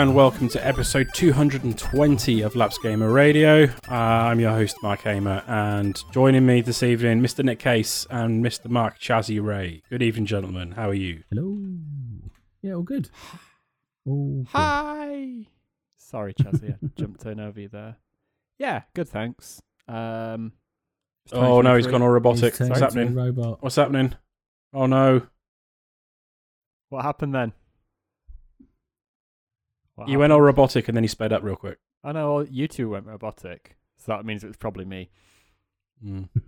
Hello and welcome to episode 220 of Lapsed Gamer Radio. Uh, I'm your host Mark Hamer, and joining me this evening, Mr. Nick Case and Mr. Mark Chazzy Ray. Good evening, gentlemen. How are you? Hello. Yeah, all good. All good. Hi. Sorry, Chazzy, I jumped in over you there. Yeah, good. Thanks. Um, Oh no, he's gone all robotic. What's turned into a happening? Robot. What's happening? Oh no, What happened then? What you went all robotic and then he sped up real quick. I know you two went robotic, so that means it was probably me. Mm.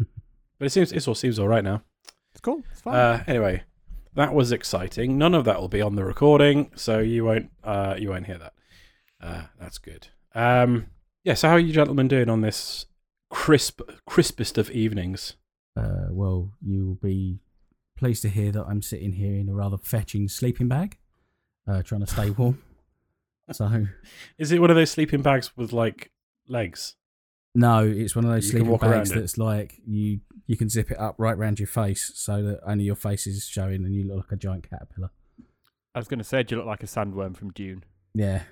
But it seems it all seems all right now. It's cool. It's fine. Uh, anyway, that was exciting. None of that will be on the recording, so you won't uh, you won't hear that. Uh, that's good. Um, yeah. So how are you gentlemen doing on this crisp crispest of evenings? Uh, well, you will be pleased to hear that I'm sitting here in a rather fetching sleeping bag, uh, trying to stay warm. so, Is it one of those sleeping bags with like legs? no, it's one of those You sleeping bags around it. that's like you you can zip it up right around your face so that only your face is showing and you look like a giant caterpillar. I was going to say, do you look like a sandworm from Dune? Yeah,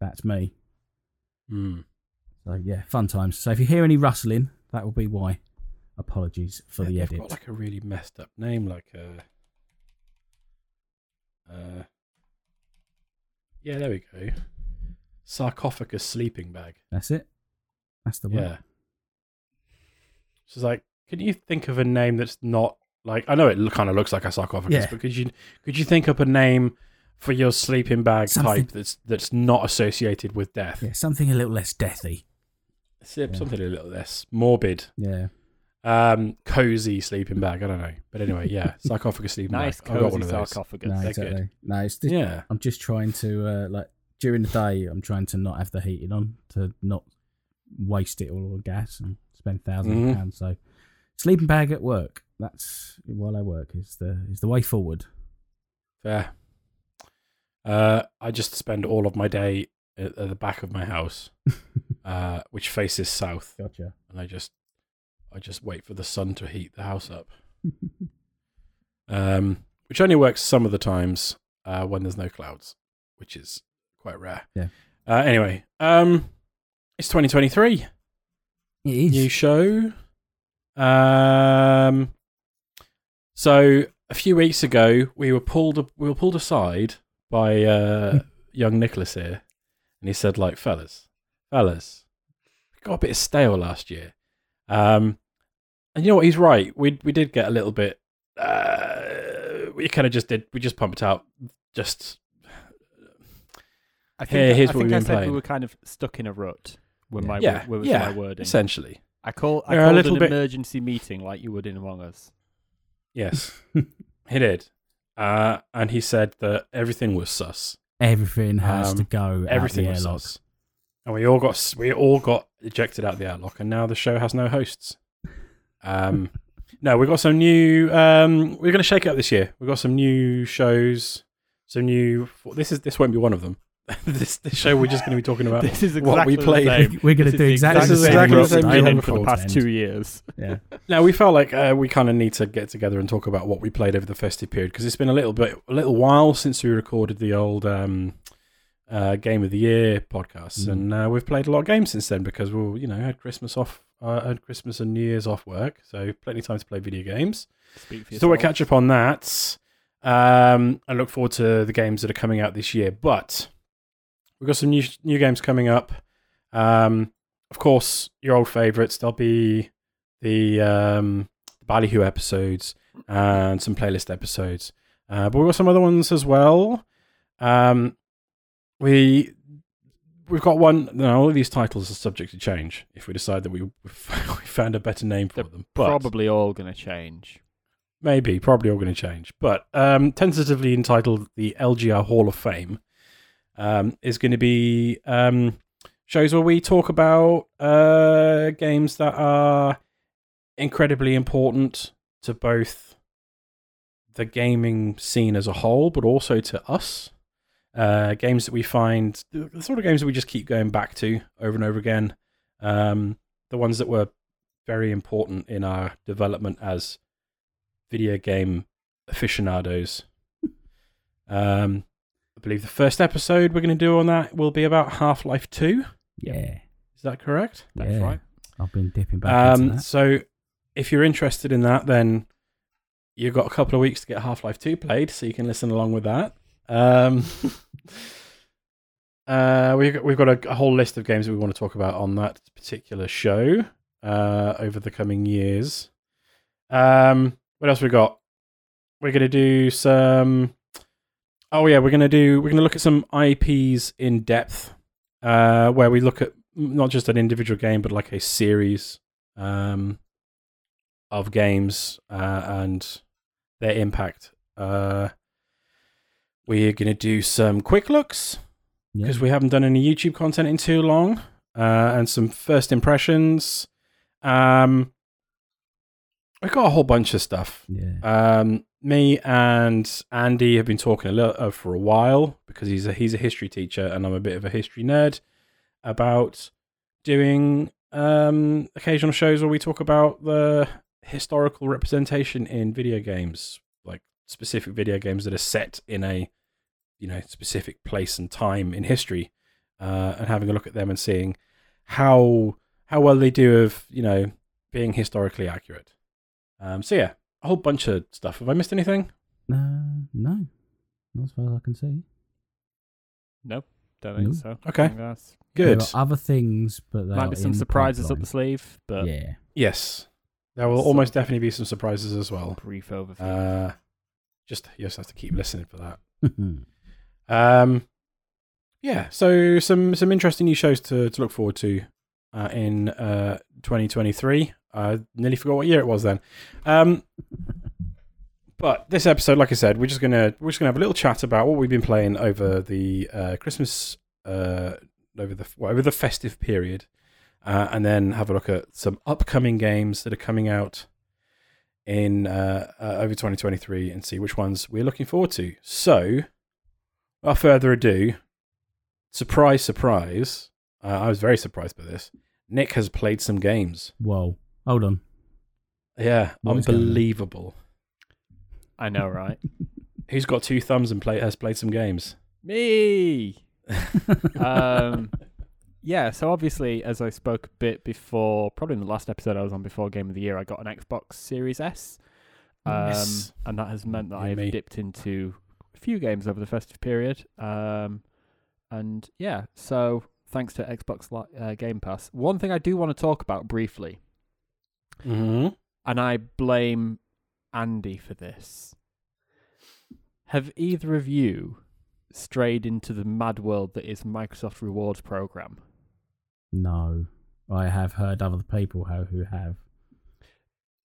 that's me. Hmm. So yeah, fun times. So if you hear any rustling, that will be why. Apologies for the They've edit. got like a really messed up name, like a. Uh, yeah, there we go. Sarcophagus sleeping bag. That's it. That's the one. Yeah. It's like, can you think of a name that's not like? I know it kind of looks like a sarcophagus, Yeah. but could you could you think up a name for your sleeping bag Something- type that's that's not associated with death? Yeah, something a little less deathy. Yeah. Something a little less morbid, Yeah. Um, cozy sleeping bag. I don't know, but anyway, yeah, sarcophagus sleeping Nice, bag. I've got one of those. sarcophagus. No, They're exactly. good. No, it's just, Yeah, I'm just trying to uh, like during the day. I'm trying to not have the heating on to not waste it all on gas and spend 1000s Mhm. of pounds. So, sleeping bag at work. That's while I work is the is the way forward. fair. Uh, I just spend all of my day at, at the back of my house, uh, which faces south. Gotcha. and I just I just wait for the sun to heat the house up. Um, which only works some of the times uh, when there's no clouds, which is quite rare. Yeah. Uh, anyway, um, it's 2023. It is. New show. Um, so a few weeks ago, we were pulled we were pulled aside by uh, young Nicholas here, and he said, "Like fellas, fellas, we got a bit stale last year." Um, and you know what? He's right. We we did get a little bit. Uh, we kind of just did. We just pumped out just I Here- think, here's I, what think we've I said playing. we were kind of stuck in a rut with Yeah. my yeah, with yeah. my wording. Essentially, I call I We're a little an bit- emergency meeting like you would in Among Us. yes, he did. Uh, and he said that everything was sus. Everything has Um, to go. Everything out was airlock. sus. And we all got we all got ejected out of the airlock, and now the show has no hosts. Um, no, we've got some new. Um, we're going to shake it up this year. We've got some new shows. Some new. This is this won't be one of them. this this show we're just going to be talking about. This is what we played. the same. We're going to do the exactly This the is same. exactly the same that we I had had for the past two years. Yeah. Now we felt like uh, we kind of need to get together and talk about what we played over the festive period because it's been a little bit, a little while since we recorded the old um, uh, game of the year podcasts, Mm. and uh, we've played a lot of games since then because we, you know, had Christmas off, uh, had Christmas and New Year's off work, so plenty of time to play video games. Speak for So we'll catch up on that. Um, I look forward to the games that are coming out this year, but we've got some new new games coming up. Um, of course, your old favourites. There'll be the um, Ballyhoo episodes and some playlist episodes, uh, but we've got some other ones as well. Um, we we've got one. Now, all of these titles are subject to change if we decide that we we found a better name for They're them. But Probably all going to change. Maybe, probably all going to change. But um, tentatively entitled the LGR Hall of Fame um, is going to be um, shows where we talk about uh, games that are incredibly important to both the gaming scene as a whole, but also to us. Uh, games that we find, the the sort of games that we just keep going back to over and over again. Um, the ones that were very important in our development as video game aficionados. Um, I believe the first episode we're going to do on that will be about Half Life 2. Yeah. Is that correct? That's yeah. right. I've been dipping back into Um, that. so if you're interested in that, then you've got a couple of weeks to get Half Life 2 played, so you can listen along with that. Um, uh, we've got, we've got a, a whole list of games that we want to talk about on that particular show uh, over the coming years. Um, what else we got? We're gonna do some. Oh yeah, we're gonna do. We're gonna look at some IPs in depth, uh, where we look at not just an individual game, but like a series um, of games uh, and their impact. Uh, we're gonna do some quick looks Yeah. because we haven't done any YouTube content in too long, uh, and some first impressions. Um, we got a whole bunch of stuff. Yeah. Um, me and Andy have been talking a little uh, for a while because he's a he's a history teacher and I'm a bit of a history nerd about doing um occasional shows where we talk about the historical representation in video games, specific video games that are set in a you know specific place and time in history, uh, and having a look at them and seeing how how well they do of you know being historically accurate. Um, so yeah, a whole bunch of stuff. Have I missed anything? Uh, no. Not as far as I can see. Nope. Don't think No. so. Okay. Think that's- Good. There are other things, but they Might be some in the surprises up the sleeve, but Yeah. Yes, there will Sort almost definitely be some surprises as well. brief overview. Uh, just you just have to keep listening for that. Um, yeah, so some some interesting new shows to to look forward to uh, in uh 2023. I nearly forgot what year it was then. Um, but this episode, like I said, we're just gonna we're just gonna have a little chat about what we've been playing over the uh, Christmas uh over the well, over the festive period, uh, and then have a look at some upcoming games that are coming out in uh, uh, over 2023 and see which ones we're looking forward to. So, without further ado, surprise, surprise! Uh, I was very surprised by this. Nick has played some games. Whoa. Hold on. Yeah, What is going on? unbelievable. I know, right? Who's got two thumbs and play, has played some games? Me. Um, yeah. So obviously, as I spoke a bit before, probably in the last episode I was on before Game of the Year, I got an Xbox Series S, um, Yes. and that has meant that I've dipped into a few games over the festive period. Um, and yeah, so thanks to Xbox uh, Game Pass, one thing I do want to talk about briefly hmm and I blame Andy for this. Have either of you strayed into the mad world that is Microsoft Rewards program? No. I have heard other people who have.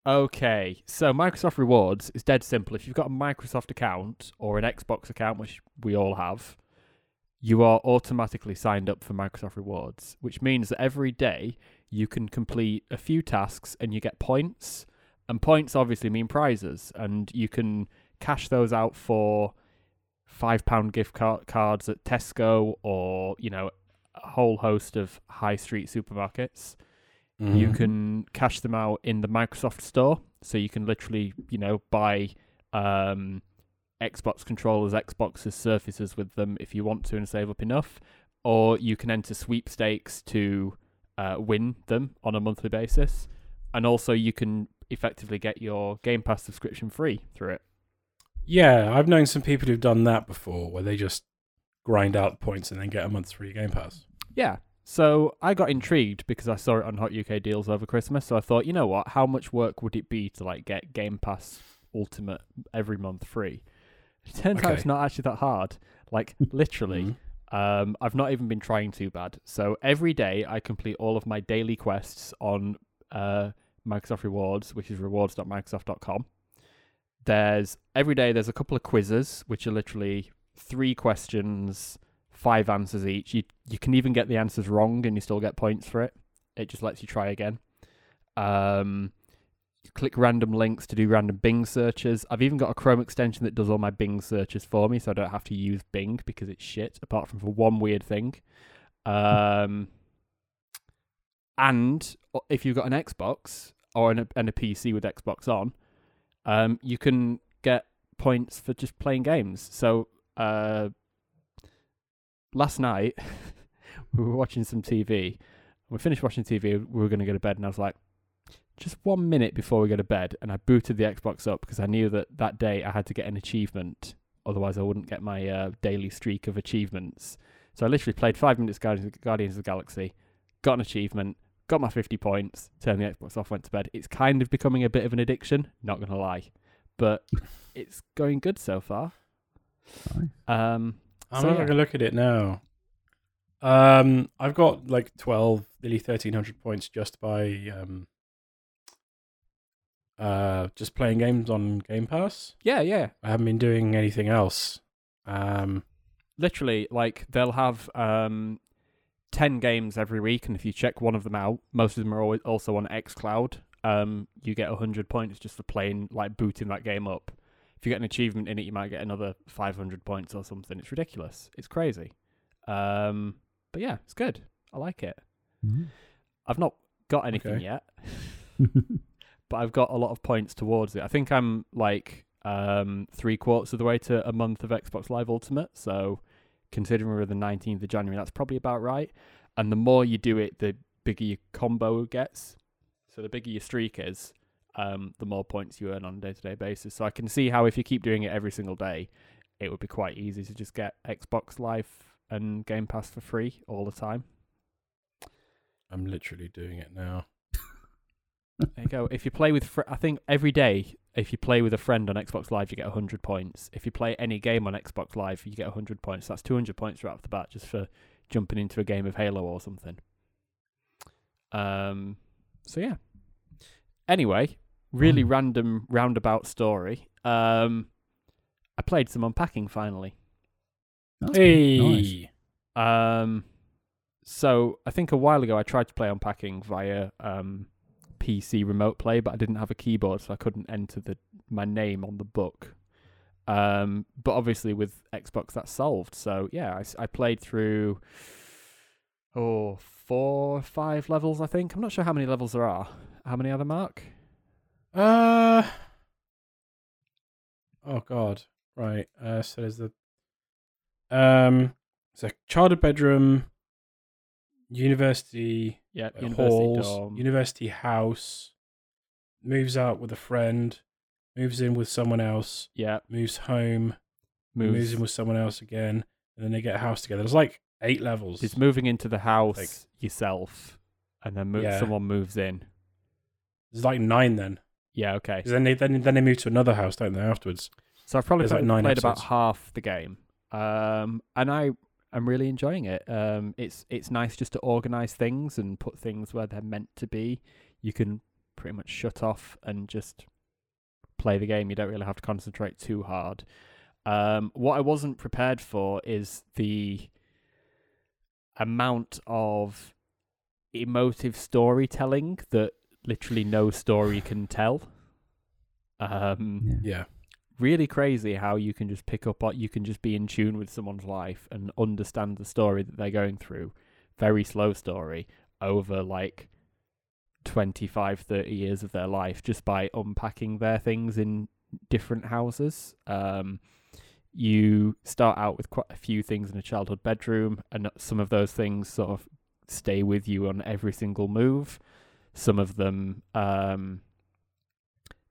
Okay, so Microsoft Rewards is dead simple. If you've got a Microsoft account or an Xbox account, which we all have, you are automatically signed up for Microsoft Rewards, which means that every day you can complete a few tasks and you get points. And points obviously mean prizes, and you can cash those out for five pound gift car- cards at Tesco or you know a whole host of high street supermarkets you Mhm. can cash them out in the Microsoft Store. So you can literally, you know, buy um, Xbox controllers, Xboxes, Surfaces with them if you want to and save up enough. Or you can enter sweepstakes to uh, win them on a monthly basis. And also, you can effectively get your Game Pass subscription free through it. Yeah, I've known some people who've done that before, where they just grind out points and then get a month's free Game Pass. Yeah. So I got intrigued because I saw it on Hot UK Deals over Christmas. So I thought, you know what? How much work would it be to like get Game Pass Ultimate every month free? It turns out it's not actually that hard. Like literally, Mhm. um, I've not even been trying too bad. So every day I complete all of my daily quests on uh, Microsoft Rewards, which is rewards.microsoft.com. There's every day there's a couple of quizzes, which are literally three questions, five answers each. You you can even get the answers wrong and you still get points for it. It just lets you try again. Um, click random links to do random Bing searches. I've even got a Chrome extension that does all my Bing searches for me, so I don't have to use Bing because it's shit. Apart from for one weird thing. Um, and if you've got an Xbox or an, and a PC with Xbox on, um, you can get points for just playing games. So, uh, last night we were watching some TV. We finished watching TV. We were going to go to bed, and I was like, just one minute before we go to bed, and I booted the Xbox up because I knew that that day I had to get an achievement. Otherwise, I wouldn't get my uh, daily streak of achievements. So I literally played five minutes Guardians Guardians of the Galaxy, got an achievement, got my 50 points, turned the Xbox off, went to bed. It's kind of becoming a bit of an addiction, not going to lie. But it's going good so far. Nice. Um, I'm So, not yeah. look at it now. Um, I've got like 12, nearly 1300 points just by um, uh, just playing games on Game Pass. yeah, yeah. I haven't been doing anything else. Um, Literally, like they'll have um, 10 games every week, and if you check one of them out, most of them are always also on xCloud. Um, you get 100 points just for playing, like booting that game up. If you get an achievement in it, you might get another 500 points or something. It's ridiculous. It's crazy. Um, but yeah, it's good. I like it. Nice. I've not got anything Okay. yet, but I've got a lot of points towards it. I think I'm like um, three quarters of the way to a month of Xbox Live Ultimate. So, considering we're the 19th of January, that's probably about right. And the more you do it, the bigger your combo gets. So, the bigger your streak is, um, the more points you earn on a day to day basis. So, I can see how if you keep doing it every single day, it would be quite easy to just get Xbox Live and Game Pass for free all the time. I'm literally doing it now. There you go. If you play with, fr- I think every day, if you play with a friend on Xbox Live, you get 100 points. If you play any game on Xbox Live, you get 100 points. That's 200 points right off the bat just for jumping into a game of Halo or something. Um. So yeah. Anyway, really Fun. random roundabout story. Um, I played some unpacking finally. That's Hey, Nice. Um, so I think a while ago I tried to play unpacking via um PC remote play, but I didn't have a keyboard, so I couldn't enter the my name on the book. Um, but obviously with Xbox that's solved. So yeah, I played through oh four five levels I think. I'm not sure how many levels there are. How many are there, Mark? Uh oh god. Right. Uh so there's the um it's a childhood bedroom, university Yeah, uh, University halls, dorm. university house, moves out with a friend, moves in with someone else, yeah, moves home, moves, moves. in with someone else again, and then they get a house together. There's like eight levels. It's moving into the house Like- yourself, and then mo- Yeah. someone moves in. There's like nine then. Yeah, okay. 'Cause then they then, then they move to another house, don't they, afterwards? So I've probably There's like played, nine played about episodes. half the game, um, and I am really enjoying it. Um, it's it's nice just to organize things and put things where they're meant to be. You can pretty much shut off and just play the game. You don't really have to concentrate too hard. Um, what I wasn't prepared for is the amount of emotive storytelling that literally no story can tell. Um, Yeah. Yeah. really crazy how you can just pick up on you can just be in tune with someone's life and understand the story that they're going through very slow story over like 25 30 years of their life just by unpacking their things in different houses um you start out with quite a few things in a childhood bedroom and some of those things sort of stay with you on every single move some of them um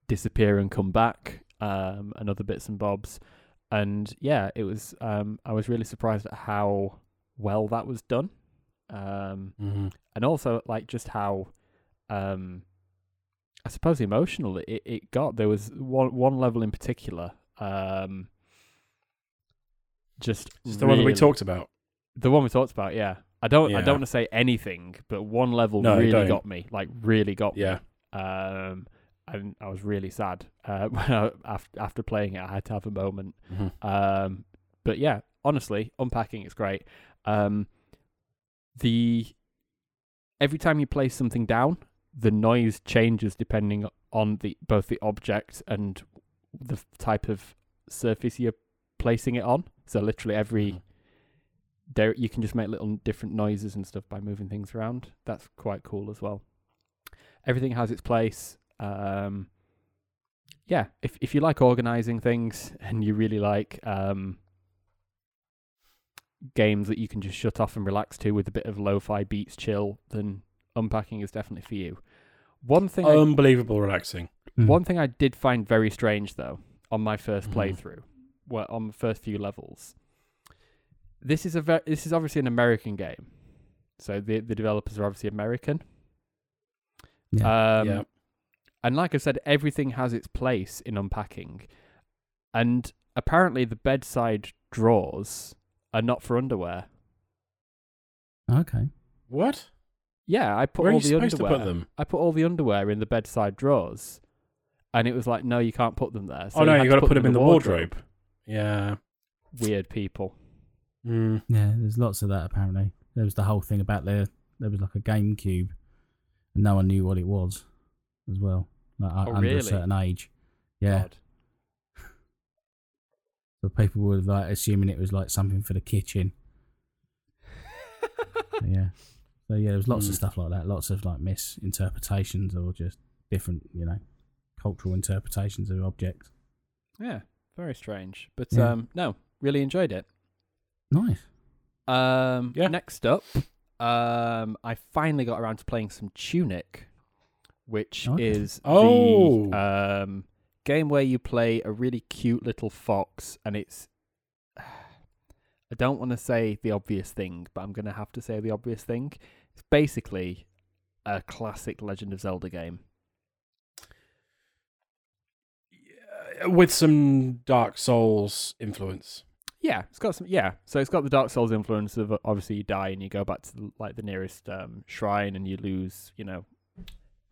disappear and come back um, and other bits and bobs. And yeah, it was. Um, I was really surprised at how well that was done, um, hmm and also like just how, um, I suppose, emotional it, it got. There was one one level in particular. Um, just It's the one that we talked about. The one we talked about, yeah. I don't. I don't want to say anything, but one level No, really got me. Like really got me Yeah. um, and I was really sad uh, when I, after after playing it. I had to have a moment. hmm Um, but yeah, honestly, unpacking is great. Um, the every time you place something down, the noise changes depending on the both the object and the type of surface you're placing it on. So literally every Mhm. There you can just make little different noises and stuff by moving things around. That's quite cool as well. Everything has its place. Um, yeah, if if you like organizing things and you really like um, games that you can just shut off and relax to with a bit of lo-fi beats, chill, then unpacking is definitely for you. One thing, I, Unbelievable relaxing. Mm. one thing I did find very strange though on my 1st Mhm. playthrough, well, on the first few levels. This is a ve- this is obviously an American game, so the the developers are obviously American. Yeah. Um, yeah. And like I said, everything has its place in unpacking. And apparently, the bedside drawers are not for underwear. Okay. What? Yeah, I put Where are all you the supposed underwear. to put them? I put all the underwear in the bedside drawers, and it was like, no, you can't put them there. So oh no, had you got to put them in the wardrobe. Yeah. Weird people. Mm. Yeah, there's lots of that apparently. There was the whole thing about the there was like a GameCube, and no one knew what it was, as well. Like Oh, under really? a certain age. Yeah, God. so people were like assuming it was like something for the kitchen. Yeah. So yeah, there was lots of Mm. stuff like that. Lots of like misinterpretations or just different, you know, cultural interpretations of objects. Yeah, very strange. But Yeah. um, no, really enjoyed it. Nice. Um, Yeah. Next up, um, I finally got around to playing some Tunic, which Okay. is Oh. the um, game where you play a really cute little fox, and it's. I don't want to say the obvious thing, but I'm going to have to say the obvious thing. It's basically a classic Legend of Zelda game. With some Dark Souls influence. Yeah, it's got some. Yeah, so it's got the Dark Souls influence of uh, obviously you die and you go back to like the nearest um, shrine and you lose, you know,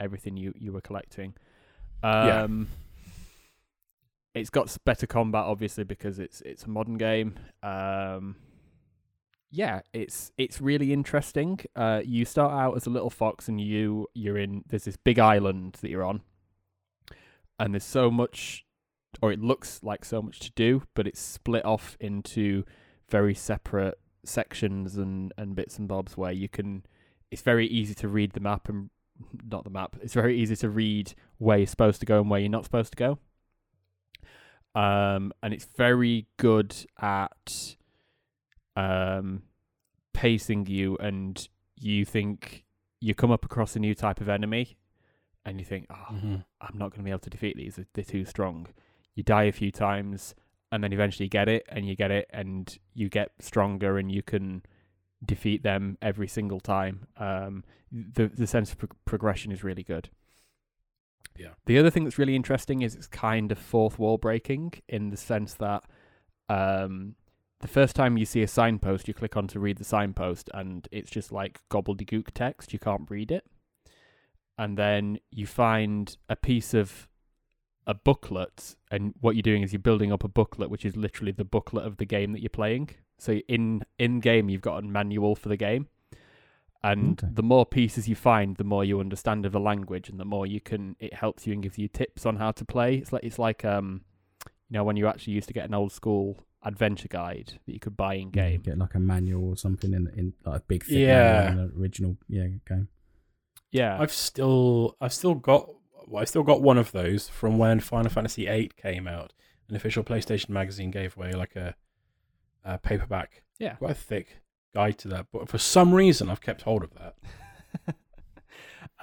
everything you you were collecting. Yeah. Um, It's got better combat, obviously, because it's it's a modern game. Um, yeah, it's it's really interesting. Uh, you start out as a little fox, and you you're in there's this big island that you're on, and there's so much, or it looks like so much to do, but it's split off into very separate sections and and bits and bobs where you can. It's very easy to read the map and not the map. It's very easy to read where you're supposed to go and where you're not supposed to go. Um, and it's very good at um pacing you and you think you come up across a new type of enemy and you think, oh, Mhm. I'm not going to be able to defeat these. They're too strong. You die a few times, and then eventually get it, and you get it, and you get stronger, and you can defeat them every single time. Um, the the sense of pro- progression is really good. Yeah. The other thing that's really interesting is it's kind of fourth wall breaking in the sense that um, the first time you see a signpost, you click on to read the signpost, and it's just like gobbledygook text. You can't read it. And then you find a piece of a booklet, and what you're doing is you're building up a booklet, which is literally the booklet of the game that you're playing. So in in game, you've got a manual for the game, and Okay. the more pieces you find, the more you understand of the language, and the more you can. It helps you and gives you tips on how to play. It's like it's like um, you know, when you actually used to get an old school adventure guide that you could buy in Yeah, game. get like a manual or something in in like a big thick Yeah. in an original yeah game. Yeah, I've still I've still got well, I still got one of those from when Final Fantasy VIII came out. An official PlayStation magazine gave away like a, a paperback, yeah. quite a thick guide to that. But for some reason, I've kept hold of that.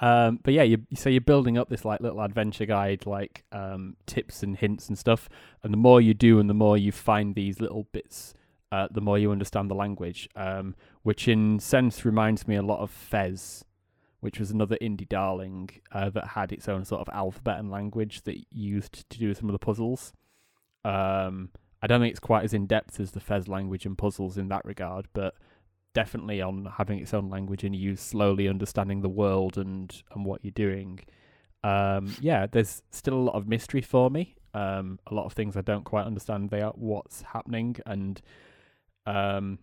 um, but yeah, you so you're building up this like little adventure guide, like um, tips and hints and stuff. And the more you do, and the more you find these little bits, uh, the more you understand the language. Um, which in sense reminds me a lot of Fez, which was another indie darling uh, that had its own sort of alphabet and language that used to do some of the puzzles. Um, I don't think it's quite as in depth as the Fez language and puzzles in that regard, but definitely on having its own language and you slowly understanding the world and and what you're doing. Um, yeah, there's still a lot of mystery for me. Um, a lot of things I don't quite understand. They are what's happening, and um,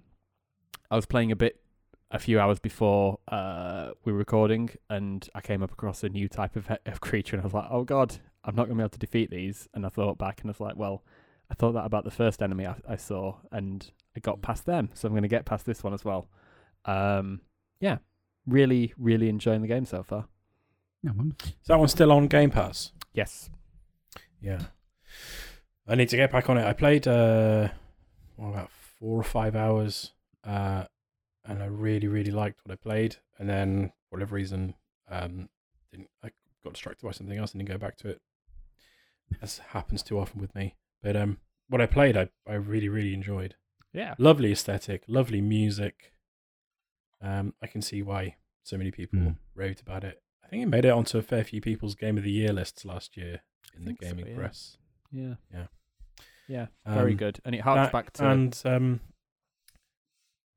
I was playing a bit a few hours before uh, we were recording, and I came up across a new type of, of creature, and I was like, "Oh God, I'm not gonna be able to defeat these." And I thought back, and I was like, "Well, I thought that about the first enemy I, I saw, and I got past them, so I'm gonna get past this one as well." Um, yeah, really, really enjoying the game so far. Yeah, wonderful. Is that one still on Game Pass? Yes. Yeah. I need to get back on it. I played uh, what, about four or five hours uh, and I really really liked what I played. And then for whatever reason, um, didn't I got distracted by something else and didn't go back to it. As happens too often with me. But um, what I played, I I really really enjoyed. Yeah. Lovely aesthetic, lovely music. Um, I can see why so many people Mm. raved about it. I think it made it onto a fair few people's Game of the Year lists last year in the think so, gaming yeah. press. Yeah. Yeah. Yeah. Very Um, good. And it harks That- back to. and um,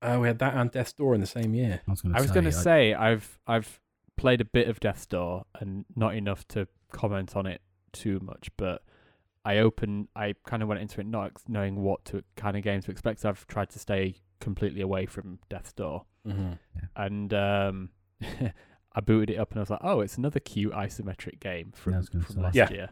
uh, we had that and Death's Door in the same year. I was going to I was say, going to I- say I've I've played a bit of Death's Door and not enough to comment on it too much, but I open I kind of went into it not ex- knowing what to kind of game to expect. So I've tried to stay completely away from Death's Door, Mm-hmm. and um, I booted it up and I was like, oh, it's another cute isometric game from, I was gonna from say. last Yeah. year.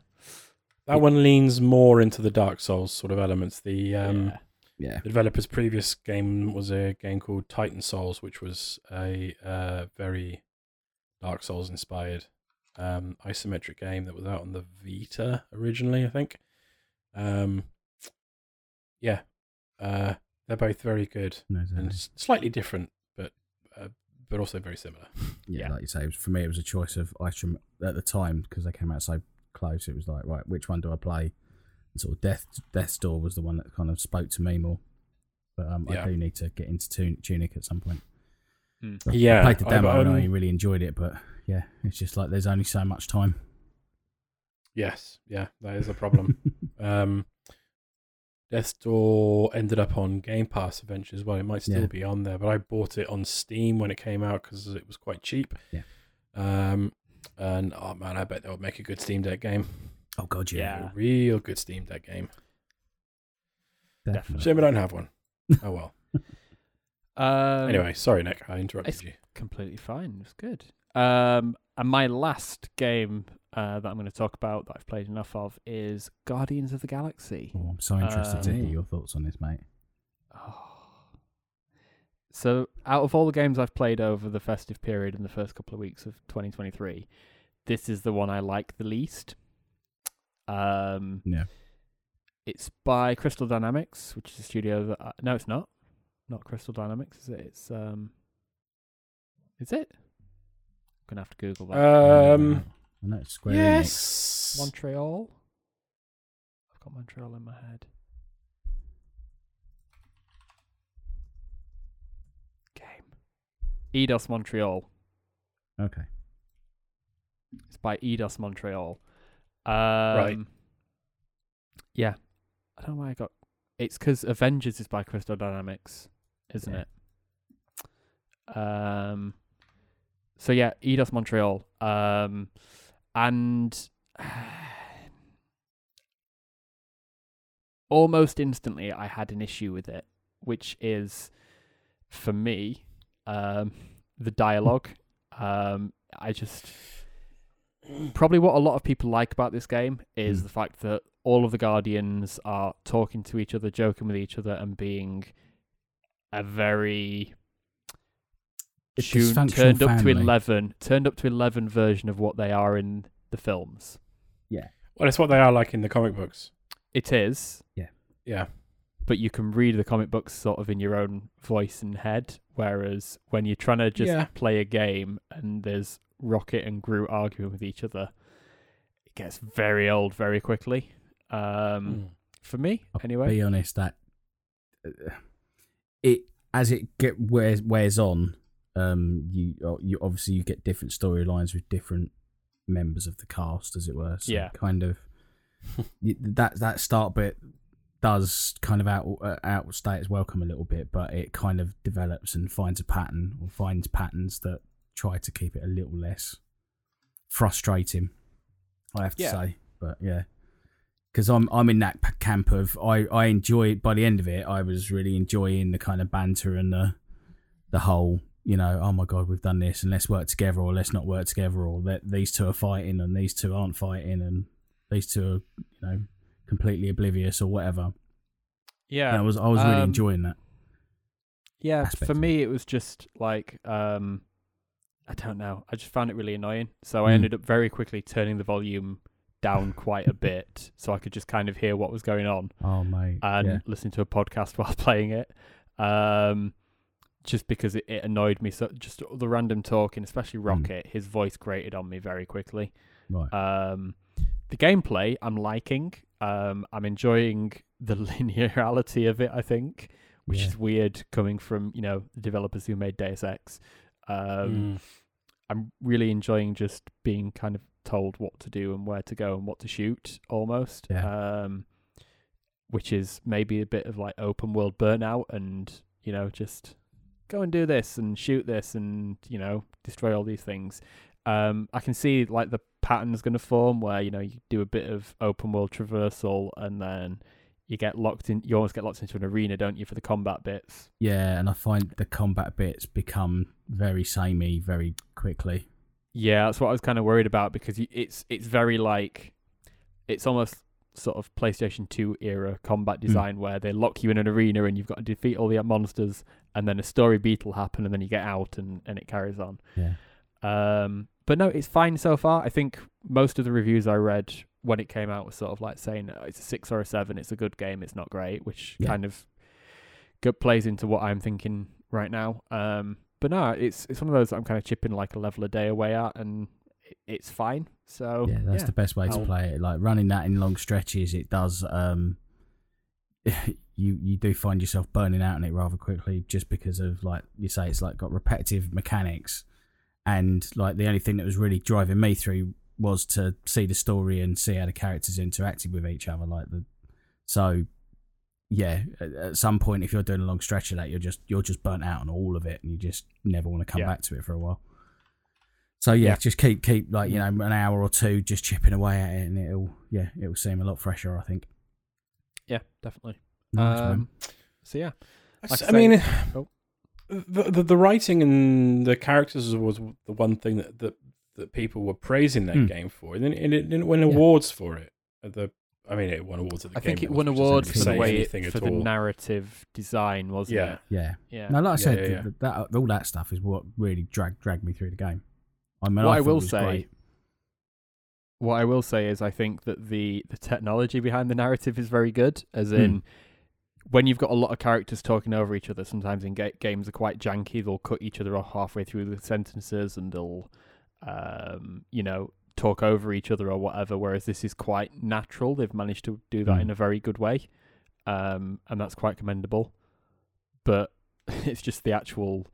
That one leans more into the Dark Souls sort of elements. The um, yeah. Yeah, the developer's previous game was a game called Titan Souls, which was a uh, very Dark Souls inspired um, isometric game that was out on the Vita originally, I think. Um, yeah, uh, they're both very good no, and exactly. s- slightly different, but uh, but also very similar. yeah, yeah. like you say, for me, it was a choice of item at the time because they came out so close. It was like, right, which one do I play? And sort of Death Death's Door was the one that kind of spoke to me more. But um, Yeah. I do need to get into Tun- Tunic at some point. But Yeah, I played the I- demo and I um, really enjoyed it, but yeah, it's just like there's only so much time. Yes, yeah, that is a problem. um, Death's Door ended up on Game Pass eventually as well. It might still Yeah. be on there, but I bought it on Steam when it came out because it was quite cheap. Yeah. Um, and oh man, I bet that would make a good Steam Deck game. Oh god, yeah, A real good Steam Deck game. definitely. Shame I don't have one. Oh well. Um, anyway, sorry, Nick, I interrupted it's- you. completely fine. It was good. Um, and my last game uh, that I'm going to talk about that I've played enough of is Guardians of the Galaxy. Oh, I'm so interested to hear Um, your thoughts on this, mate. Oh. So, out of all the games I've played over the festive period in the first couple of weeks of 2023, this is the one I like the least. Um, Yeah. it's by Crystal Dynamics, which is a studio that I, no, it's not. Not Crystal Dynamics, is it? It's um, is it? I'm gonna have to Google that. Um, I know it's Square Enix. yes. Montreal. I've got Montreal in my head. Game. Eidos Montreal. Okay. It's by Eidos Montreal. Um, Yeah. I don't know why I got. It's because Avengers is by Crystal Dynamics, isn't Yeah. it? Um. So yeah, Eidos Montreal. Um, and almost instantly I had an issue with it, which is for me, um, the dialogue. Um, I just probably what a lot of people like about this game is Mm. the fact that all of the guardians are talking to each other, joking with each other, and being a very It's tuned, dysfunctional turned up to eleven, turned up to eleven version of what they are in the films. Yeah. Well, it's what they are like in the comic books. It is, Yeah. Yeah. but you can read the comic books sort of in your own voice and head. Whereas when you're trying to just Yeah. play a game and there's Rocket and Groot arguing with each other, it gets very old very quickly. Um, Mm. For me, I'll anyway. Be honest, that uh, it as it get wears wears on, um, you uh, you obviously you get different storylines with different members of the cast, as it were. So Yeah. kind of that that start bit does kind of out uh, outstay its welcome a little bit, but it kind of develops and finds a pattern or finds patterns that try to keep it a little less frustrating. I have to Yeah. say, but yeah, because I'm I'm in that camp of I I enjoy by the end of it I was really enjoying the kind of banter and the the whole you know oh my god we've done this and let's work together or let's not work together or that these two are fighting and these two aren't fighting and these two are you know completely oblivious or whatever. yeah. And I was I was really um, enjoying that. Yeah, aspect for me it was just like um I don't know. I just found it really annoying. So I Mm. ended up very quickly turning the volume down quite a bit so I could just kind of hear what was going on Oh mate, and yeah. listen to a podcast while playing it. Um just because it, it annoyed me. So just the random talking, especially Hmm. Rocket, his voice grated on me very quickly. Right. Um, the gameplay I'm liking. Um, I'm enjoying the linearity of it. I think, which Yeah. is weird coming from you know the developers who made Deus Ex. Um, Mm. I'm really enjoying just being kind of told what to do and where to go and what to shoot almost. Yeah. Um, which is maybe a bit of like open world burnout and, you know, just go and do this and shoot this and, you know, destroy all these things. Um, I can see like the pattern's going to form where, you know, you do a bit of open world traversal and then you get locked in, you almost get locked into an arena, don't you, for the combat bits? Yeah, and I find the combat bits become very samey very quickly. Yeah, that's what I was kind of worried about because it's it's very like it's almost sort of PlayStation 2 era combat design where they lock you in an arena and you've got to defeat all the monsters and then a story beat will happen and then you get out and, and it carries on. Yeah. Um, but no, it's fine so far. I think most of the reviews I read when it came out was sort of like saying oh, it's a six or a seven. It's a good game. It's not great, which Yeah. kind of go- plays into what I'm thinking right now. Um, but no, it's it's one of those that I'm kind of chipping like a level a day away at, and it's fine. So yeah, that's the best way to I'll- play it. Like running that in long stretches, it does. Um, you you do find yourself burning out on it rather quickly, just because of like you say, it's like got repetitive mechanics, and like the only thing that was really driving me through was to see the story and see how the characters interacted with each other. Like the so. Yeah, at, at some point, if you're doing a long stretch of that, you're just you're just burnt out on all of it, and you just never want to come Yeah. back to it for a while. So yeah, Yeah. just keep keep like you know an hour or two just chipping away at it, and it'll yeah it'll seem a lot fresher. I think. yeah, definitely. Nice, man. um, so yeah, Like I I mean, oh. the, the the writing and the characters was the one thing that that, that people were praising that Hmm. game for, and it, and didn't win Yeah. awards for it. The I mean, it won awards at the I Game think it won awards for the way it, for the all. narrative design, wasn't Yeah. it? Yeah. Yeah. No, like I said, yeah, th- yeah. that all that stuff is what really dragged dragged me through the game. I mean, what I, I will say, great. what I will say is, I think that the the technology behind the narrative is very good. As Hmm. in, when you've got a lot of characters talking over each other, sometimes in ga- games are quite janky. They'll cut each other off halfway through the sentences, and they'll, um, you know, talk over each other or whatever. Whereas this is quite natural. They've managed to do that Hmm. in a very good way, um, and that's quite commendable. But it's just the actual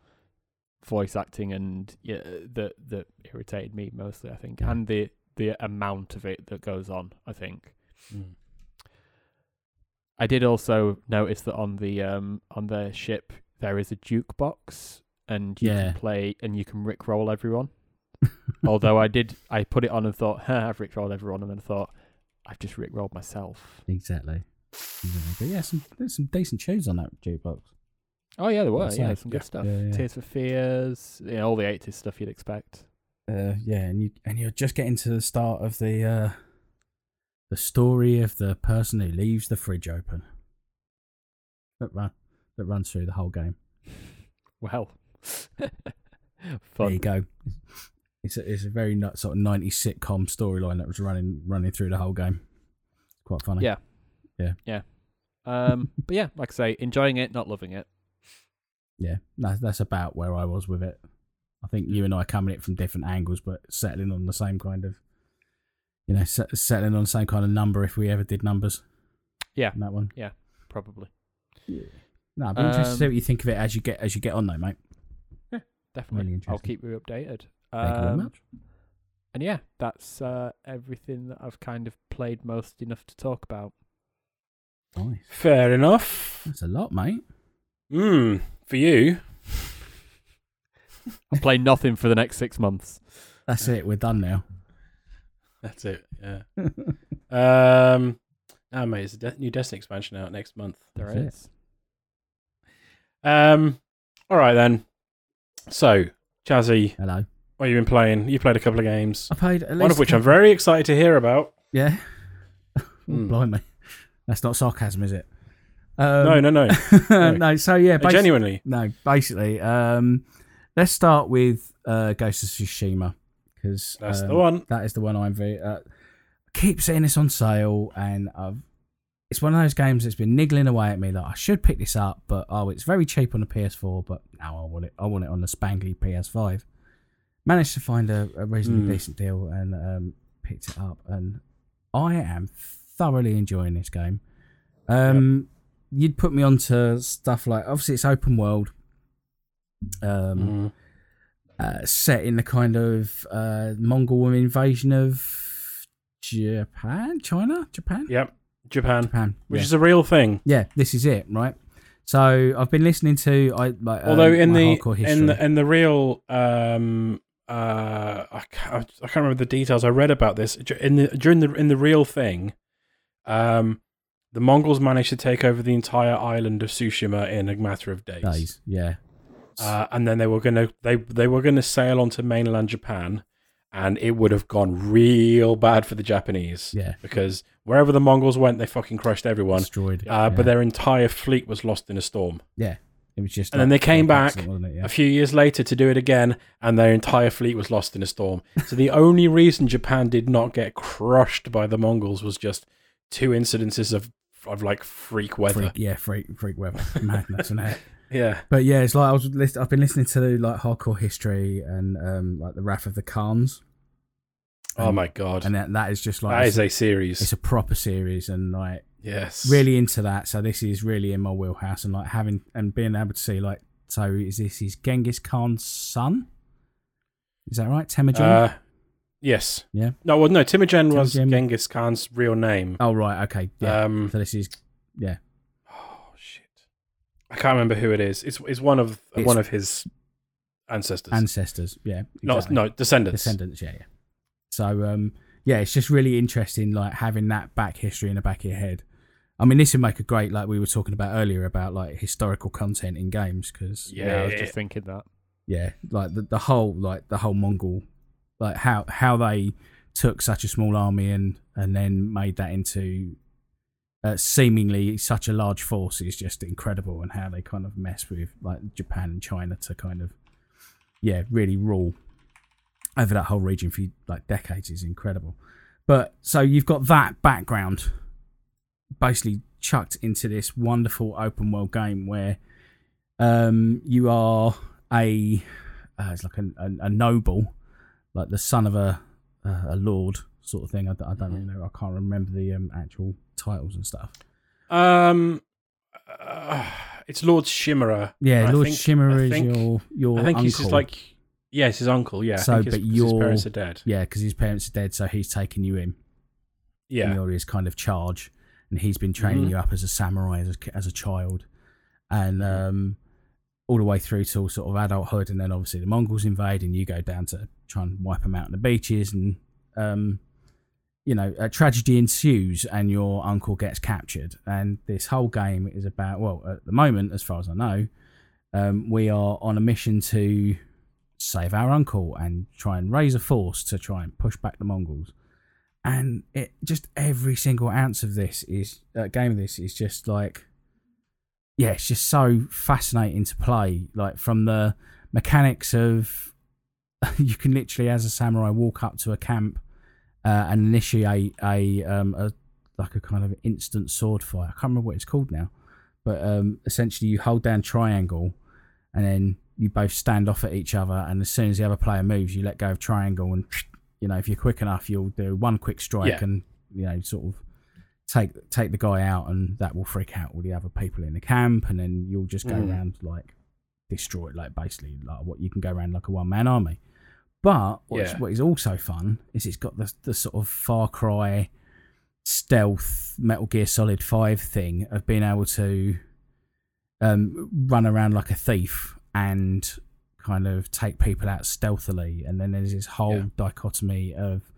voice acting and yeah that that irritated me mostly I think and the the amount of it that goes on I think Mm. I did also notice that on the um on the ship there is a jukebox and you Yeah. can play and you can rickroll everyone although I did I put it on and thought huh, I've rickrolled everyone and then thought I've just rickrolled myself exactly. But yeah, some there's some decent tunes on that jukebox. oh yeah there were That's yeah nice. some good Yeah. stuff Yeah, yeah. Tears for Fears you know all the 80s stuff you'd expect Uh, yeah, and you and you're just getting to the start of the uh, the story of the person who leaves the fridge open. That run that runs through the whole game. well There you go. It's a, it's a very nu- sort of 90s sitcom storyline that was running running through the whole game. Quite funny. Yeah. Yeah. Yeah. Um, but yeah, like I say, enjoying it, not loving it. yeah. That's that's about where I was with it. I think you and I are coming at it from different angles, but settling on the same kind of, you know, set, settling on the same kind of number if we ever did numbers. Yeah. that one. Yeah, probably, Yeah. No, I'd be interested to see Um, what you think of it as you get as you get on, though, mate. Yeah, definitely. I'll keep you updated. Thank you very Um, much. And yeah, that's uh, everything that I've kind of played most enough to talk about. Nice. Fair enough. That's a lot, mate. Hmm. For you, I'm playing nothing for the next six months. That's it. We're done now. that's it. Yeah. Um. Ah, mate, it's a de- new Destiny expansion out next month. There That's it. is. Um. All right then. So, Chazzy, Hello. What have you been playing? You played a couple of games, I played at least one of which I'm very excited to hear about. Yeah. Hmm. Blimey. That's not sarcasm, is it? Um, no, no, no. no. So yeah, basi- genuinely. No, basically, um, let's start with uh, Ghost of Tsushima because That's the one. That is the one I'm very. Uh, keep seeing this on sale, and I've it's one of those games that's been niggling away at me that I should pick this up, but oh, it's very cheap on the PS4. But now I want it. I want it on the spangly PS5. Managed to find a, a reasonably Mm. decent deal and um, picked it up, and I am thoroughly enjoying this game. Um, You'd put me onto stuff like obviously it's open world, um, Mm. uh, set in the kind of uh, Mongol invasion of Japan, China, Japan, Yep. Japan, Japan, which yeah. is a real thing. Yeah, this is it, right? So I've been listening to I like um, Although in my the in the in the real um uh I can't, I can't remember the details. I read about this in the during the in the real thing. Um, the Mongols managed to take over the entire island of Tsushima in a matter of days. days, yeah, Uh, and then they were gonna they they were gonna sail onto mainland Japan, and it would have gone real bad for the Japanese yeah, because wherever the Mongols went, they fucking crushed everyone. destroyed. Uh, yeah. But their entire fleet was lost in a storm. yeah, it was just. and then they came back it? Yeah. a few years later to do it again, and their entire fleet was lost in a storm. So the only reason Japan did not get crushed by the Mongols was just two incidences of of like freak weather. Freak, yeah, freak, freak weather, madness, and that. Yeah. But yeah, it's like I was. List- I've been listening to like hardcore history and um, like the Wrath of the Khans. Oh my god. And that, that is just like that is a series. it's a proper series, and like yes. really into that. So this is really in my wheelhouse, and like having and being able to see like, so is this is Genghis Khan's son? Is that right, Temujin? Uh, yes. Yeah. No, well, no. Temujin was Temujin. Genghis Khan's real name. oh right, okay, yeah. Um. so this is yeah. Oh shit. I can't remember who it is. It's it's one of It's- one of his ancestors. ancestors. Yeah, no, no, descendants. descendants. Yeah, yeah. So um, yeah, it's just really interesting, like having that back history in the back of your head. I mean, this would make a great, like we were talking about earlier, about like historical content in games, because Yeah, I was just thinking that. yeah, like the, the whole like the whole Mongol, like how how they took such a small army and and then made that into uh, seemingly such a large force is just incredible, and how they kind of mess with like Japan and China to kind of yeah really rule over that whole region for like decades is incredible. But so you've got that background basically chucked into this wonderful open world game where um, you are a uh, it's like a, a, a noble, like the son of a uh, a lord sort of thing. I, don't- I don't really know. I can't remember the um, actual titles and stuff. Um, uh, it's Lord Shimura. Yeah, Lord think- Shimura I is think- your your I think uncle. he's just like, yes, his uncle. Yeah, So, his, but his parents are dead. yeah, because his parents are dead, so he's taken you in. and Yeah, you're his kind of charge, and he's been training Mhm. you up as a samurai as a, as a child, and Mm-hmm. um, all the way through to sort of adulthood, and then obviously the Mongols invade, and you go down to try and wipe them out on the beaches, and um, you know, a tragedy ensues, and your uncle gets captured, and this whole game is about well, at the moment, as far as I know, um, we are on a mission to save our uncle and try and raise a force to try and push back the Mongols and it just every single ounce of this is uh, game of this is just like yeah it's just so fascinating to play. Like from the mechanics of you can literally as a samurai walk up to a camp uh, and initiate a um a like a kind of instant sword fight. I can't remember what it's called now. But um essentially you hold down triangle and then you both stand off at each other and as soon as the other player moves you let go of triangle and you know if you're quick enough you'll do one quick strike Yeah. and you know sort of take take the guy out and that will freak out all the other people in the camp and then you'll just go Mhm. around like destroy it, like basically like what you can go around like a one man army but what's, Yeah. what is also fun is it's got the, the sort of far cry stealth metal gear solid 5 thing of being able to um, run around like a thief and kind of take people out stealthily. And then there's this whole Yeah. dichotomy of